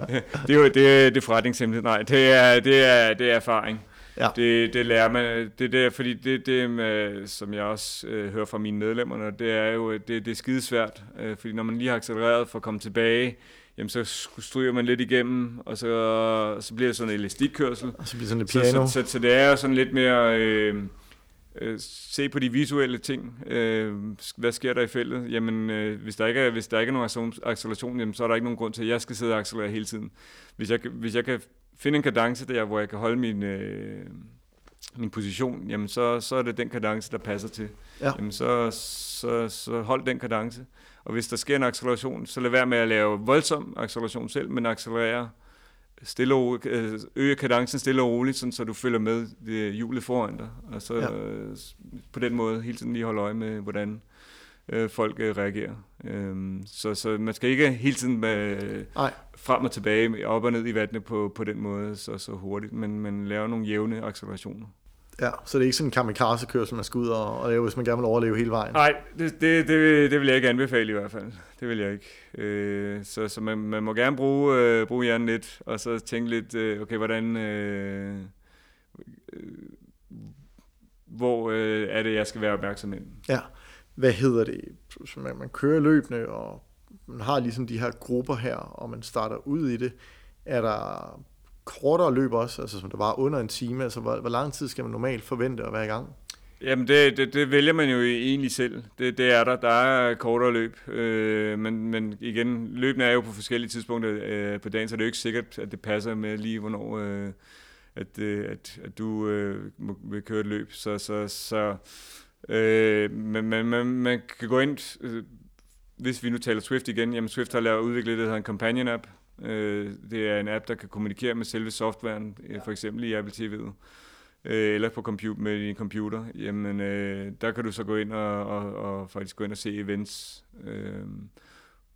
[LAUGHS] det er jo det, det er forretningshemmelighed. Nej, det er, det er, det er erfaring. Ja. Det, det lærer man. Det der, fordi det, det med, som jeg også øh, hører fra mine medlemmer, det er jo, det, det er skidesvært. Øh, fordi når man lige har accelereret for at komme tilbage, jamen så stryger man lidt igennem, og så, så bliver det sådan en elastikkørsel. Og så bliver sådan et piano. Så, så, så, så det er jo sådan lidt mere... Øh, øh, se på de visuelle ting. Øh, hvad sker der i feltet? Jamen, øh, hvis, der ikke er, hvis der ikke er nogen acceleration, jamen, så er der ikke nogen grund til, at jeg skal sidde og accelerere hele tiden. Hvis jeg, hvis jeg kan finde en kadence der, hvor jeg kan holde min, øh, min position, jamen, så, så er det den kadence, der passer til. Ja. Jamen, så, så, så hold den kadence. Og hvis der sker en acceleration, så lad være med at lave voldsom acceleration selv, men accelerere stille og, øh, øge kadencen stille og roligt, sådan, så du følger med det hjulet foran dig. Og så ja. øh, på den måde hele tiden lige holde øje med, hvordan øh, folk øh, reagerer. Øhm, så, så man skal ikke hele tiden øh, frem og tilbage, op og ned i vandet på, på den måde så, så hurtigt, men man laver nogle jævne accelerationer. Ja, så det er ikke sådan en kamikaze-kørsel, man skal ud og, og lave, hvis man gerne vil overleve hele vejen? Nej, det, det, det, det vil jeg ikke anbefale i hvert fald. Det vil jeg ikke. Øh, så så man, man må gerne bruge, øh, bruge hjernen lidt, og så tænke lidt, øh, okay, hvordan... Øh, øh, hvor øh, er det, jeg skal være opmærksom ind? Ja, hvad hedder det? Man, man kører løbende, og man har ligesom de her grupper her, og man starter ud i det. Er der kortere løb også, altså som det var under en time, altså hvor, hvor lang tid skal man normalt forvente at være i gang? Jamen det, det, det vælger man jo egentlig selv. Det, det er der. Der er kortere løb. Øh, men, men igen, løbene er jo på forskellige tidspunkter øh, på dagen, så det er jo ikke sikkert, at det passer med lige, hvornår øh, at, øh, at, at du øh, må, vil køre et løb. Så, så, så øh, men, men man, man kan gå ind, øh, hvis vi nu taler Swift igen, jamen Swift har lavet udviklet det, der hedder en companion app, Øh, det er en app, der kan kommunikere med selve softwaren, øh, for eksempel i Apple TV'et, øh, eller på computer, med din computer. Jamen, øh, der kan du så gå ind og, og, og faktisk gå ind og se events, øh,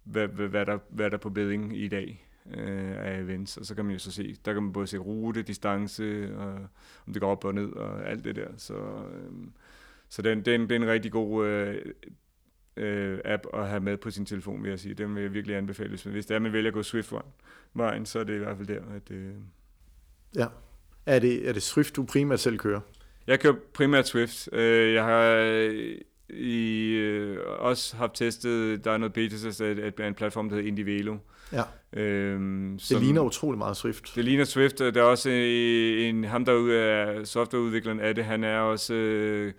hvad, hvad, hvad, der, hvad der er på beding i dag øh, af events, og så kan man jo så se, der kan man både se rute, distance, og om det går op og ned, og alt det der. Så, øh, så det, er en, det, er en, det er en rigtig god øh, øh, app at have med på sin telefon, vil jeg sige. Den vil jeg virkelig anbefale. Hvis, hvis det er, man vælger at gå Swift-vejen, så er det i hvert fald der, at... Øh... Ja. Er det, er det Swift, du primært selv kører? Jeg kører primært Swift. Øh, jeg har i, øh, også haft testet, der er noget beta af en platform, der hedder Indivelo. Ja. Øhm, det som, ligner utrolig meget Swift. Det ligner Swift. Der er også en, ham, der er softwareudvikleren af det, han er også... Øh,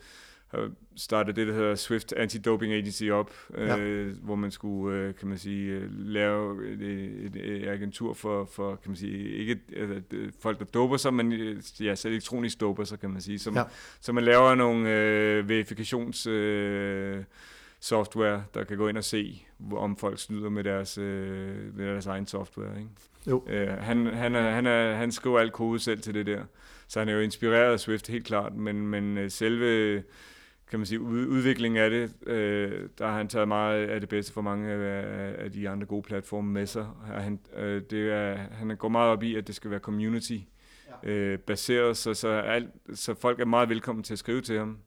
har startet det, der hedder Swift Anti-Doping Agency op, ja. øh, hvor man skulle, øh, kan man sige, øh, lave et, et, et agentur for, for, kan man sige, ikke altså, folk, der doper sig, men øh, ja, så elektronisk doper sig, kan man sige. Så, ja. så man laver nogle øh, verifikations... Øh, software, der kan gå ind og se, om folk snyder med deres, øh, med deres egen software. Ikke? Jo. Øh, han, han, er, han, er, han skriver alt kode selv til det der, så han er jo inspireret af Swift helt klart, men, men øh, selve kan man sige, udviklingen af det, øh, der har han taget meget af det bedste for mange af, af de andre gode platforme med sig. Han, øh, det er, han går meget op i, at det skal være community øh, baseret, så, så, alt, så folk er meget velkommen til at skrive til ham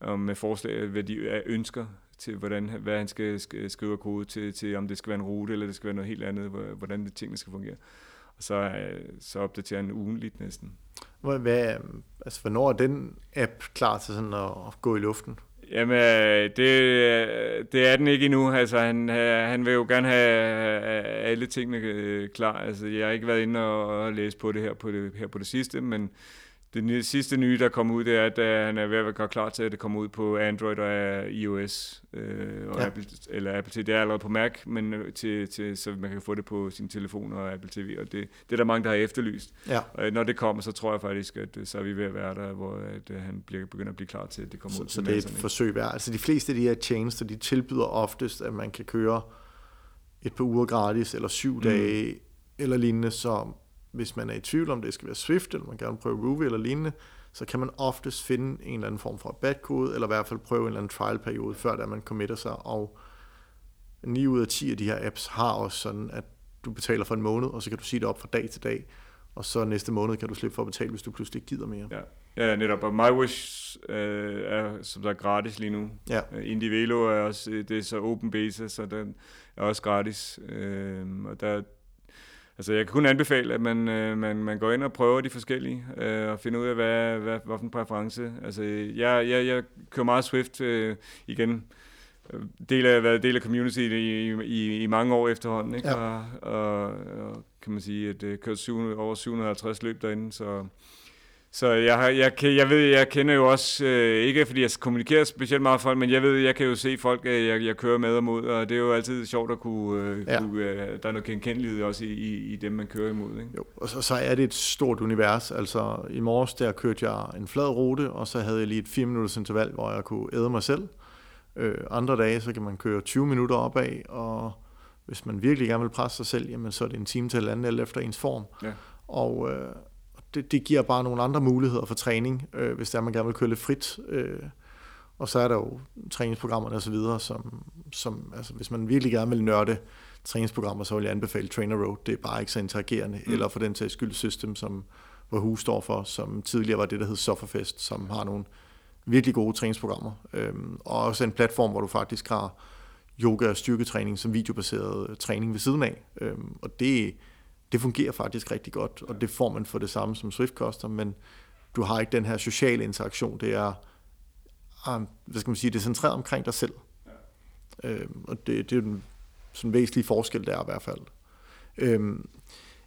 om med forslag, hvad de ønsker til hvordan, hvad han skal skrive kode til, til, om det skal være en rute, eller det skal være noget helt andet, hvordan det tingene skal fungere. Og så, øh, så opdaterer han ugenligt næsten. Hvad, altså, hvornår er den app klar til sådan at, at gå i luften? Jamen, øh, det, det er den ikke endnu. Altså, han, han vil jo gerne have alle tingene øh, klar. Altså, jeg har ikke været inde og læse på det her på det, her på det sidste, men det sidste nye, der kommer ud, det er, at uh, han er ved at være klar til, at det kommer ud på Android og iOS, øh, og ja. Apple, eller Apple TV. Det er allerede på Mac, men øh, til, til, så man kan få det på sin telefon og Apple TV, og det, det er der mange, der har efterlyst. Ja. Og når det kommer, så tror jeg faktisk, at øh, så er vi ved at være der, hvor at, at han bliver, begynder at blive klar til, at det kommer så, ud Så det er et forsøg værd. Altså de fleste af de her tjenester, de tilbyder oftest, at man kan køre et par uger gratis, eller syv mm. dage, eller lignende, så hvis man er i tvivl om det skal være Swift, eller man gerne vil prøve Ruby eller lignende, så kan man oftest finde en eller anden form for rabatkode, eller i hvert fald prøve en eller anden trial-periode, før der man committer sig, og 9 ud af 10 af de her apps har også sådan, at du betaler for en måned, og så kan du sige det op fra dag til dag, og så næste måned kan du slippe for at betale, hvis du pludselig gider mere. Ja, ja netop. Og MyWish øh, er som sagt gratis lige nu. Ja. Øh, Indivelo er også, det er så open beta, så den er også gratis. Øh, og der, Altså, jeg kan kun anbefale, at man, øh, man, man går ind og prøver de forskellige, øh, og finder ud af, hvad, hvad, hvad for en præference. Altså, jeg, jeg, jeg kører meget Swift øh, igen. Del af, været del af community i, i, i mange år efterhånden, ikke? Ja. Og, og, og, kan man sige, at det kørt 700, over 750 løb derinde, så så jeg, jeg, jeg ved, jeg kender jo også, øh, ikke fordi jeg kommunikerer specielt meget folk, men jeg ved, jeg kan jo se folk, øh, jeg, jeg kører med og mod, og det er jo altid sjovt at kunne, øh, ja. kunne øh, der er noget genkendelighed også i, i, i dem, man kører imod. Ikke? Jo, og så, så er det et stort univers. Altså i morges, der kørte jeg en flad rute, og så havde jeg lige et 4 minutters interval, hvor jeg kunne æde mig selv. Øh, andre dage, så kan man køre 20 minutter opad, og hvis man virkelig gerne vil presse sig selv, jamen så er det en time til anden, eller efter ens form. Ja. Og, øh, det, det giver bare nogle andre muligheder for træning, øh, hvis der man gerne vil køre lidt frit. Øh, og så er der jo træningsprogrammerne osv., som, som altså, hvis man virkelig gerne vil nørde træningsprogrammer, så vil jeg anbefale Trainer Road. Det er bare ikke så interagerende. Mm. Eller for den til skyld System, som Wahoo står for, som tidligere var det, der hed Sufferfest, som har nogle virkelig gode træningsprogrammer. Øhm, og også en platform, hvor du faktisk har yoga og styrketræning som videobaseret træning ved siden af. Øhm, og det, det fungerer faktisk rigtig godt, og det får man for det samme som Swift koster, men du har ikke den her sociale interaktion. Det er, um, hvad skal man sige, det er centreret omkring dig selv. Ja. Øhm, og det, det er den sådan væsentlige forskel, der er i hvert fald. Øhm,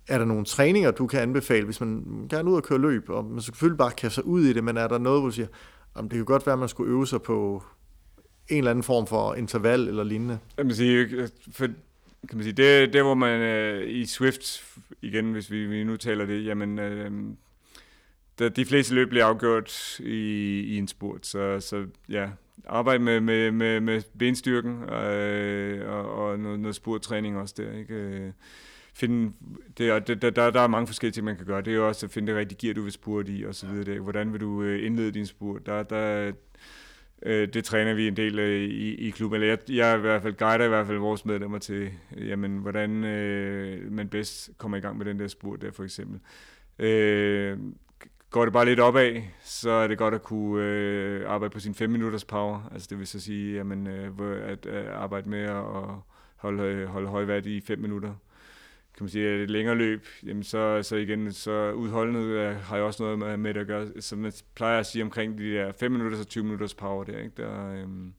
er der nogle træninger, du kan anbefale, hvis man gerne ud og køre løb, og man selvfølgelig bare kaste sig ud i det, men er der noget, hvor du siger, om det kan godt være, at man skulle øve sig på en eller anden form for interval eller lignende? Jeg vil sige, for kan man sige, det, det hvor man øh, i Swift, igen hvis vi, vi nu taler det, jamen øh, der, de fleste løb bliver afgjort i, i en spurt, så, så ja, arbejde med, med, med, med benstyrken øh, og, og noget, noget spurttræning også der, ikke? Øh, finde, det, der, der, der er mange forskellige ting, man kan gøre. Det er jo også at finde det rigtige gear, du vil spurte i, og så videre. Hvordan vil du øh, indlede din spurt? Der, der, Øh, det træner vi en del øh, i, i klubben. Eller jeg, jeg i hvert fald guider i hvert fald vores medlemmer til, jamen, hvordan øh, man bedst kommer i gang med den der spurt der for eksempel. Øh, går det bare lidt opad, så er det godt at kunne øh, arbejde på sin 5 minutters power. Altså det vil så sige, jamen, øh, at øh, arbejde med at holde, øh, holde høj værdi i 5 minutter kan man sige, et længere løb, jamen så, så igen, så udholdenhed har jeg også noget med, med det at gøre, som man plejer at sige omkring de der 5 minutter og 20 minutters power der, ikke? Der, øhm,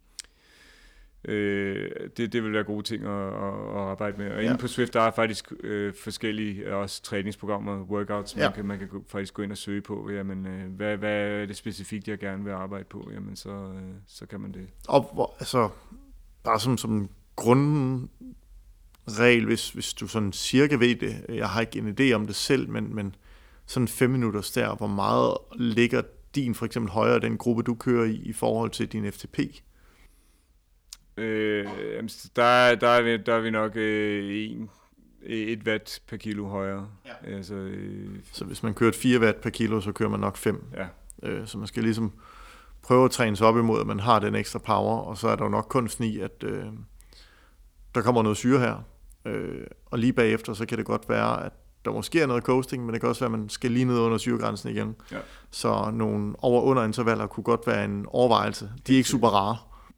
øh, det, det vil være gode ting at, at, at arbejde med. Og ja. inde på Swift, der er faktisk øh, forskellige også træningsprogrammer, workouts, ja. man, kan, man kan faktisk gå ind og søge på, jamen, øh, hvad, hvad er det specifikt, jeg gerne vil arbejde på, jamen så, øh, så kan man det. Og hvor, altså, bare som, som grunden regel, hvis, hvis du sådan cirka ved det. Jeg har ikke en idé om det selv, men, men sådan fem minutter der, hvor meget ligger din for eksempel højere den gruppe, du kører i, i forhold til din FTP? Øh, der, der, er vi, der er vi nok øh, en, et watt per kilo højere. Ja. Altså, øh, så hvis man kører 4 watt per kilo, så kører man nok 5. Ja. Øh, så man skal ligesom prøve at træne sig op imod, at man har den ekstra power, og så er der jo nok kunsten i, at øh, der kommer noget syre her, Øh, og lige bagefter, så kan det godt være, at der måske er noget coasting, men det kan også være, at man skal lige ned under syregrænsen igen. Ja. Så nogle over-under intervaller kunne godt være en overvejelse. De er ikke super rare.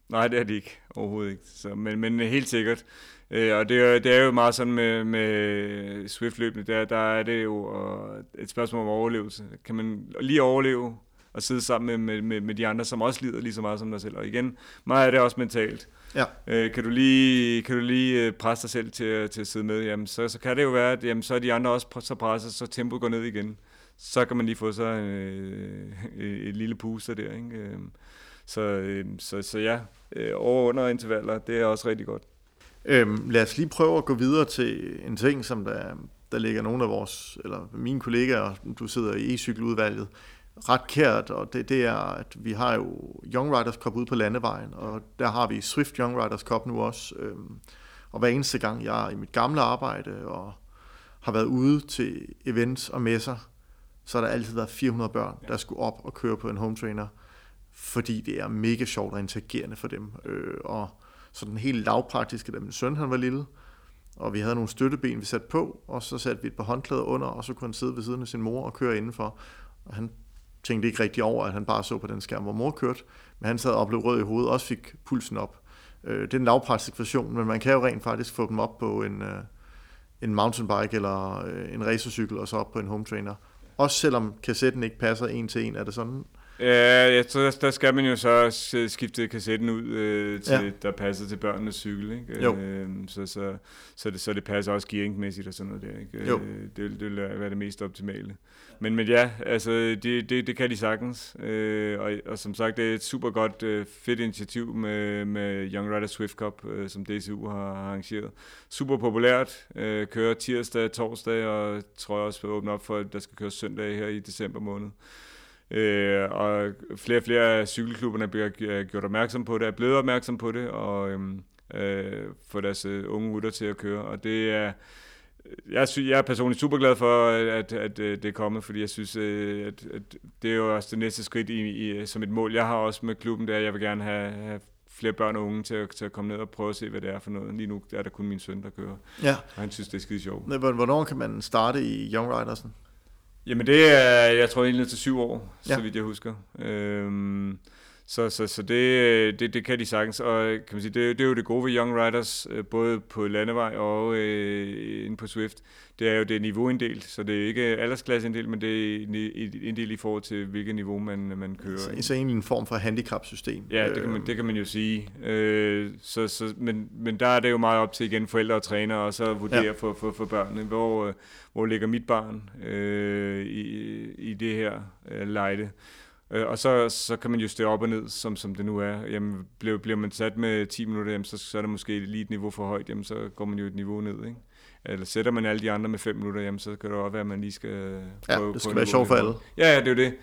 Nej, det er det ikke. Overhovedet ikke. Så, men, men helt sikkert. Øh, og det er, det er jo meget sådan med, med Swift-løbende, der, der er det jo et spørgsmål om overlevelse. Kan man lige overleve og sidde sammen med, med, med de andre, som også lider lige så meget som dig selv? Og igen, meget af det er også mentalt. Ja. Øh, kan, du lige, kan du lige øh, presse dig selv til, til at sidde med, jamen, så, så kan det jo være, at jamen, så er de andre også så presset, så tempoet går ned igen. Så kan man lige få sig øh, [LAUGHS] et lille puster der. Ikke? Øh, så, øh, så, så ja, øh, over under intervaller, det er også rigtig godt. Øhm, lad os lige prøve at gå videre til en ting, som der, der ligger nogle af vores, eller mine kollegaer, du sidder i e-cykeludvalget, ret kært, og det, det er, at vi har jo Young Riders Cup ude på landevejen, og der har vi Swift Young Riders Cup nu også. Øhm, og hver eneste gang, jeg er i mit gamle arbejde og har været ude til events og messer, så har der altid været 400 børn, der skulle op og køre på en home trainer, fordi det er mega sjovt og interagerende for dem. Øh, og så den helt lavpraktiske, da min søn han var lille, og vi havde nogle støtteben, vi satte på, og så satte vi et par håndklæder under, og så kunne han sidde ved siden af sin mor og køre indenfor. Og han tænkte ikke rigtig over, at han bare så på den skærm, hvor mor kørte, men han sad og blev rød i hovedet, og også fik pulsen op. Øh, det er en lavpraktisk version, men man kan jo rent faktisk få dem op på en, øh, en mountainbike eller øh, en racercykel, og så op på en home trainer. Også selvom kassetten ikke passer en til en, er det sådan? Ja, jeg tror, der, der skal man jo så skifte kassetten ud, øh, til, ja. der passer til børnenes cykel. Ikke? Jo. Øh, så, så, så, det, så det passer også gearingmæssigt og sådan noget der. Ikke? Jo. Øh, det, det vil være det mest optimale. Men, men ja, altså, det, det, det kan de sagtens. Øh, og, og som sagt, det er et super godt, øh, fedt initiativ med, med Young Riders Swift Cup, øh, som DCU har arrangeret. Super populært. Øh, kører tirsdag, torsdag, og tror jeg også vil åbne op for, at der skal køre søndag her i december måned. Øh, og flere og flere af cykelklubberne bliver øh, gjort opmærksom på det, er blevet opmærksom på det, og øh, øh, få deres øh, unge gutter til at køre. Og det er, jeg, synes, jeg er personligt super glad for, at, at, at øh, det er kommet, fordi jeg synes, øh, at, at det er jo også det næste skridt i, i, som et mål. Jeg har også med klubben, der jeg vil gerne have, have flere børn og unge til at, til at komme ned og prøve at se, hvad det er for noget. Lige nu er der kun min søn, der kører. Ja. Og han synes, det er skide sjovt. Hvornår kan man starte i Young Ridersen? Jamen det er, jeg tror egentlig til syv år, ja. så vidt jeg husker. Øhm, så, så, så det, det, det kan de sagtens, og kan man sige, det, det er jo det gode ved Young Riders, øh, både på landevej og øh, inde på Swift. Det er jo det niveauinddelt, så det er ikke aldersklasseinddelt, men det er inddelt i forhold til, hvilket niveau man, man kører. Så, så egentlig en form for handicapsystem. Ja, det kan man, det kan man jo sige. Øh, så, så, men, men der er det jo meget op til igen forældre og træner, og så vurdere ja. for, for, for børnene, hvor, hvor ligger mit barn øh, i, i det her øh, lejde. Øh, og så, så kan man justere op og ned, som, som det nu er. Jamen, bliver, bliver man sat med 10 minutter, jamen, så, så er det måske lige et niveau for højt, jamen, så går man jo et niveau ned. Ikke? Eller sætter man alle de andre med 5 minutter, jamen, så kan det også være, at man lige skal prøve Ja, det skal være sjovt for alle. Ja, ja, det er jo det.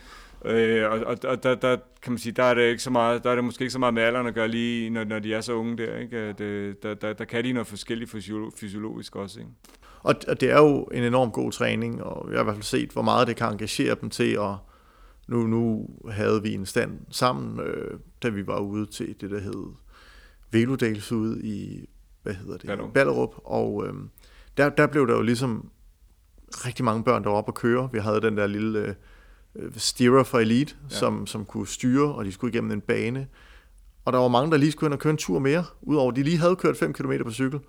Øh, og og, og der, der, kan man sige, der er det ikke så meget, der er det måske ikke så meget med alderen at gøre lige, når, når de er så unge der, ikke? At, øh, der, der, der kan de noget forskelligt fysiologisk også, ikke? Og, og det er jo en enorm god træning, og jeg har i hvert fald set, hvor meget det kan engagere dem til at nu, nu havde vi en stand sammen, øh, da vi var ude til det, der hed Veludales ude i, hvad hedder det, Ballerup. Ballerup og øh, der, der blev der jo ligesom rigtig mange børn, der var oppe at køre. Vi havde den der lille øh, steerer for Elite, ja. som, som kunne styre, og de skulle igennem en bane. Og der var mange, der lige skulle ind og køre en tur mere, udover de lige havde kørt 5 km på cykel.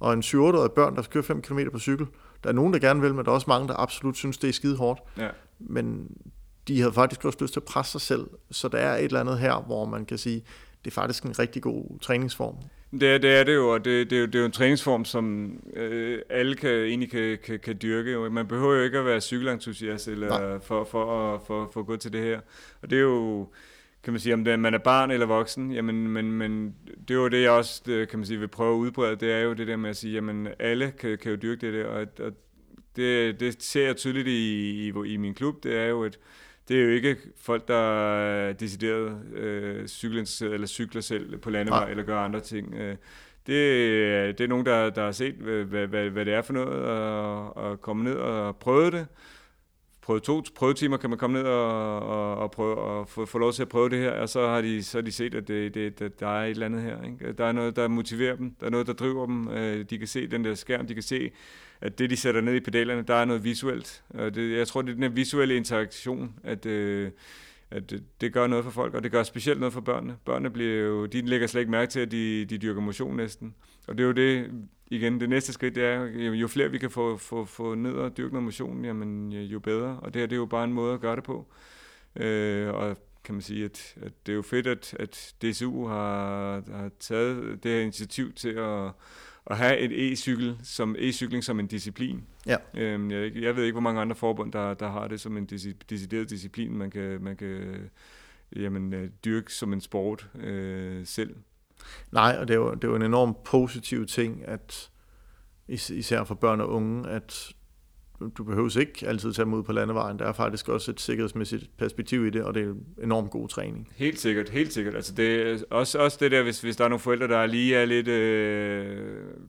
Og en 7-8-årig børn, der skal køre 5 km på cykel. Der er nogen, der gerne vil, men der er også mange, der absolut synes, det er skide hårdt. Ja. Men de havde faktisk også lyst til at presse sig selv. Så der er et eller andet her, hvor man kan sige, det er faktisk en rigtig god træningsform. Det er det, er det jo, og det, det, er jo, det er jo en træningsform, som øh, alle kan, egentlig kan, kan, kan dyrke. Man behøver jo ikke at være cykelentusiast eller for, for, at, for, for at gå til det her. Og det er jo, kan man sige, om det, man er barn eller voksen, jamen, men, men det er jo det, jeg også kan man sige, vil prøve at udbrede, det er jo det der med at sige, jamen alle kan, kan jo dyrke det der, og, og det, det ser jeg tydeligt i, i, i min klub, det er jo et, det er jo ikke folk, der er decideret øh, eller cykler selv på landevej ja. eller gør andre ting. Øh, det, det er nogen, der, der har set, hvad, hvad, hvad det er for noget, og, og komme ned og prøve det. Prøve to prøvetimer kan man komme ned og, og, og prøve og få, få lov til at prøve det her, og så har de, så har de set, at det, det, det, der er et eller andet her. Ikke? Der er noget, der motiverer dem, der er noget, der driver dem. Øh, de kan se den der skærm, de kan se at det, de sætter ned i pedalerne, der er noget visuelt. Og det, jeg tror, det er den her visuelle interaktion, at, øh, at det, det gør noget for folk, og det gør specielt noget for børnene. Børnene bliver jo, de lægger slet ikke mærke til, at de, de dyrker motion næsten. Og det er jo det, igen, det næste skridt, det er, jo flere vi kan få, få, få ned og dyrke noget motion, jamen jo bedre. Og det her, det er jo bare en måde at gøre det på. Øh, og kan man sige, at, at det er jo fedt, at, at DSU har, har taget det her initiativ til at, at have et e-cykel som e-cykling som en disciplin. Ja. Øhm, jeg, jeg ved ikke, hvor mange andre forbund, der, der har det som en decideret disciplin, man kan, man kan jamen, øh, dyrke som en sport øh, selv. Nej, og det er, jo, det er jo en enorm positiv ting, at især for børn og unge, at du behøver ikke altid tage ud på landevejen. Der er faktisk også et sikkerhedsmæssigt perspektiv i det, og det er enormt god træning. Helt sikkert, helt sikkert. Altså det er også, også det der, hvis, hvis der er nogle forældre, der lige er lidt øh,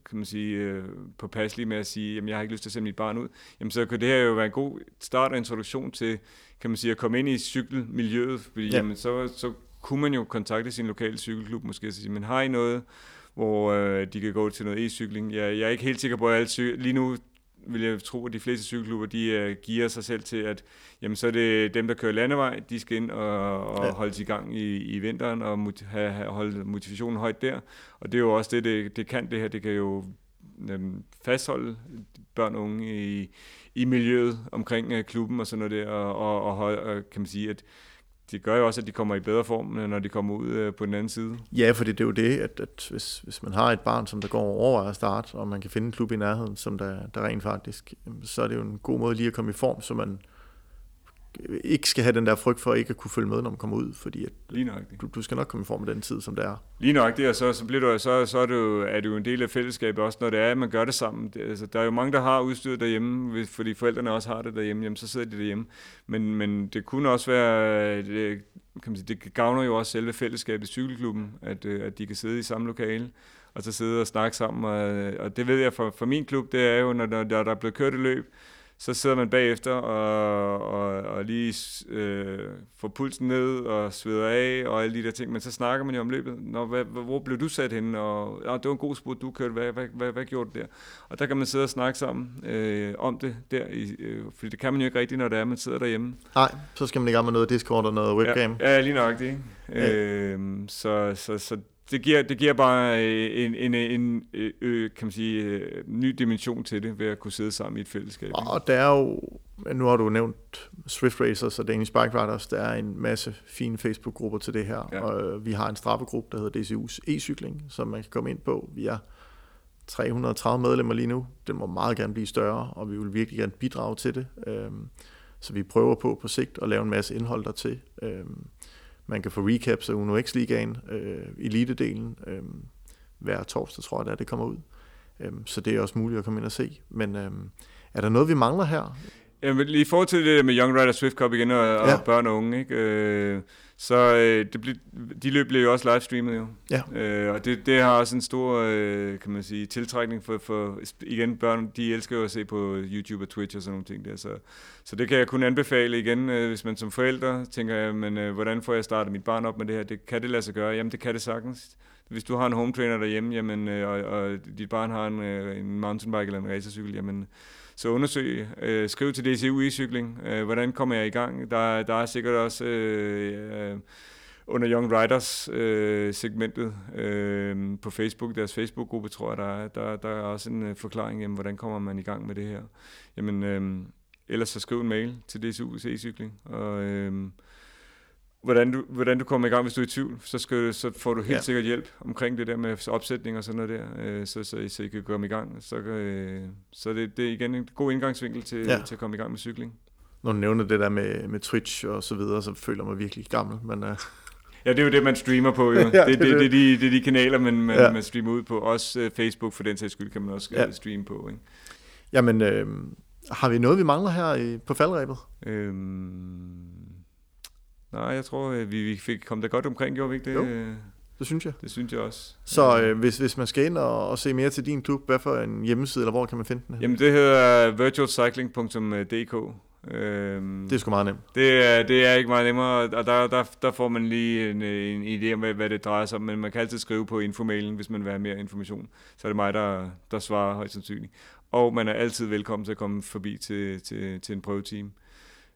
kan man sige, øh, påpasselige med at sige, jamen jeg har ikke lyst til at sende mit barn ud, jamen så kan det her jo være en god start og introduktion til, kan man sige, at komme ind i cykelmiljøet, fordi ja. jamen, så, så kunne man jo kontakte sin lokale cykelklub måske og sige, men har I noget, hvor øh, de kan gå til noget e-cykling. Jeg, jeg er ikke helt sikker på, at alle cy- lige nu vil jeg tro, at de fleste cykelklubber, de uh, giver sig selv til, at jamen, så er det dem, der kører landevej, de skal ind og, og ja. holde sig i gang i, i vinteren og mot- have, have, holde motivationen højt der. Og det er jo også det, det, det kan det her. Det kan jo um, fastholde børn og unge i, i miljøet omkring uh, klubben og sådan noget der, og, og, og, og kan man sige, at det gør jo også, at de kommer i bedre form, øh, når de kommer ud øh, på den anden side. Ja, for det er jo det, at, at hvis, hvis man har et barn, som der går over at starte, og man kan finde en klub i nærheden, som der, der rent faktisk, så er det jo en god måde lige at komme i form, så man ikke skal have den der frygt for ikke at kunne følge med, når man kommer ud, fordi at Lige du, du skal nok komme i form med den tid, som det er. Lige nok det, og så, så, bliver du, så, så er, jo, er jo en del af fællesskabet også, når det er, at man gør det sammen. Det, altså, der er jo mange, der har udstyret derhjemme, fordi forældrene også har det derhjemme, jamen, så sidder de derhjemme. Men, men det kunne også være, det, kan man sige, det gavner jo også selve fællesskabet i cykelklubben, at, øh, at de kan sidde i samme lokale, og så sidde og snakke sammen. Og, og det ved jeg for, for min klub, det er jo, når der, der er blevet kørt et løb, så sidder man bagefter og, og, og lige øh, får pulsen ned og sveder af og alle de der ting, men så snakker man jo om løbet. Nå, hvad, hvor blev du sat henne? Og, ja, det var en god spurt, du kørte. Hvad, hvad, hvad, hvad gjorde du der? Og der kan man sidde og snakke sammen øh, om det der, i, øh, fordi det kan man jo ikke rigtigt, når det er, man sidder derhjemme. Nej, så skal man i gang med noget Discord og noget webcam. Ja, ja lige nok det. Ja. Øh, så, så, så det giver, det giver bare øh, en, en, en, en øh, kan man sige, øh, ny dimension til det, ved at kunne sidde sammen i et fællesskab. Og der er jo, nu har du nævnt Swift Racers og Danish Bike Riders, der er en masse fine Facebook-grupper til det her, ja. og vi har en straffegruppe, der hedder DCU's e-cykling, som man kan komme ind på. Vi er 330 medlemmer lige nu. Den må meget gerne blive større, og vi vil virkelig gerne bidrage til det. Øhm, så vi prøver på på sigt at lave en masse indhold dertil. Øhm, man kan få recaps af Uno X-ligaen, øh, elite-delen, øh, hver torsdag, tror jeg, der det kommer ud. Øh, så det er også muligt at komme ind og se. Men øh, er der noget, vi mangler her? Jamen, lige i forhold til det med Young Rider Swift Cup igen, og, ja. og børn og unge, ikke? Øh, så øh, det ble, de løb blev jo også livestreamet jo. Ja. Øh, og det, det har også en stor, øh, kan man sige, tiltrækning for, for, igen, børn, de elsker jo at se på YouTube og Twitch og sådan nogle ting der. Så, så det kan jeg kun anbefale igen, øh, hvis man som forældre tænker, men øh, hvordan får jeg startet mit barn op med det her? Det, kan det lade sig gøre? Jamen, det kan det sagtens. Hvis du har en home trainer derhjemme, jamen, øh, og, og dit barn har en, øh, en mountainbike eller en racercykel, jamen, så undersøg, øh, skriv til DCU e-cykling, øh, hvordan kommer jeg i gang? Der, der er sikkert også øh, øh, under Young Riders øh, segmentet øh, på Facebook, deres Facebook-gruppe, tror jeg, der er, der, der er også en øh, forklaring, jamen, hvordan kommer man i gang med det her. Jamen, øh, ellers så skriv en mail til DCU e-cykling, og øh, hvordan du, hvordan du kommer i gang, hvis du er i tvivl, så, skal, så får du helt ja. sikkert hjælp omkring det der med opsætning og sådan noget der, øh, så, så, så I kan komme i gang. Så, øh, så det, det er igen en god indgangsvinkel til, ja. til at komme i gang med cykling. Når du nævner det der med, med Twitch og så videre, så føler jeg mig virkelig gammel, men... Uh... Ja, det er jo det, man streamer på, jo. [LAUGHS] ja, det, det, det, det, det, de, det er de kanaler, man, man, ja. man streamer ud på. Også uh, Facebook, for den sags skyld, kan man også ja. streame på, ikke? Jamen, øh, har vi noget, vi mangler her i, på faldrebet? Øhm Nej, jeg tror, øh, vi, vi fik kommet der godt omkring, gjorde vi ikke det? Jo, det synes jeg. Det synes jeg også. Så øh, hvis, hvis man skal ind og, og se mere til din klub, hvad for en hjemmeside, eller hvor kan man finde den? Jamen, det hedder virtualcycling.dk. Øhm, det er sgu meget nemt. Det er, det er ikke meget nemmere, og der, der, der får man lige en, en idé om, hvad, hvad det drejer sig om, men man kan altid skrive på infomailen, hvis man vil have mere information. Så er det mig, der, der svarer højst sandsynligt. Og man er altid velkommen til at komme forbi til, til, til en prøveteam.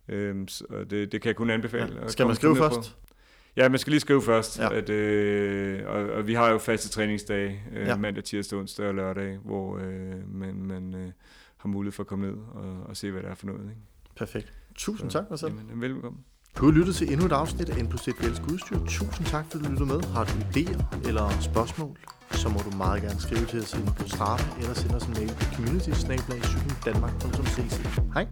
Øhm, så det, det kan jeg kun anbefale. Ja. Skal man skrive ned på. først? Ja, man skal lige skrive først, Ja. at, øh, og, og vi har jo faste træningsdage, øh, Ja. mandag, tirsdag, onsdag og lørdag, hvor øh, man, man øh, har mulighed for at komme ned og, og se, hvad det er for noget. Ikke? Perfekt. Tusind tak, Marcel. Jamen, velkommen. Du har lyttet til endnu et afsnit af N plus 1 Velsk Udstyr. Tusind tak, fordi du lyttede med. Har du idéer eller spørgsmål, så må du meget gerne skrive til os på Strava, eller sende os en mail på community Hej.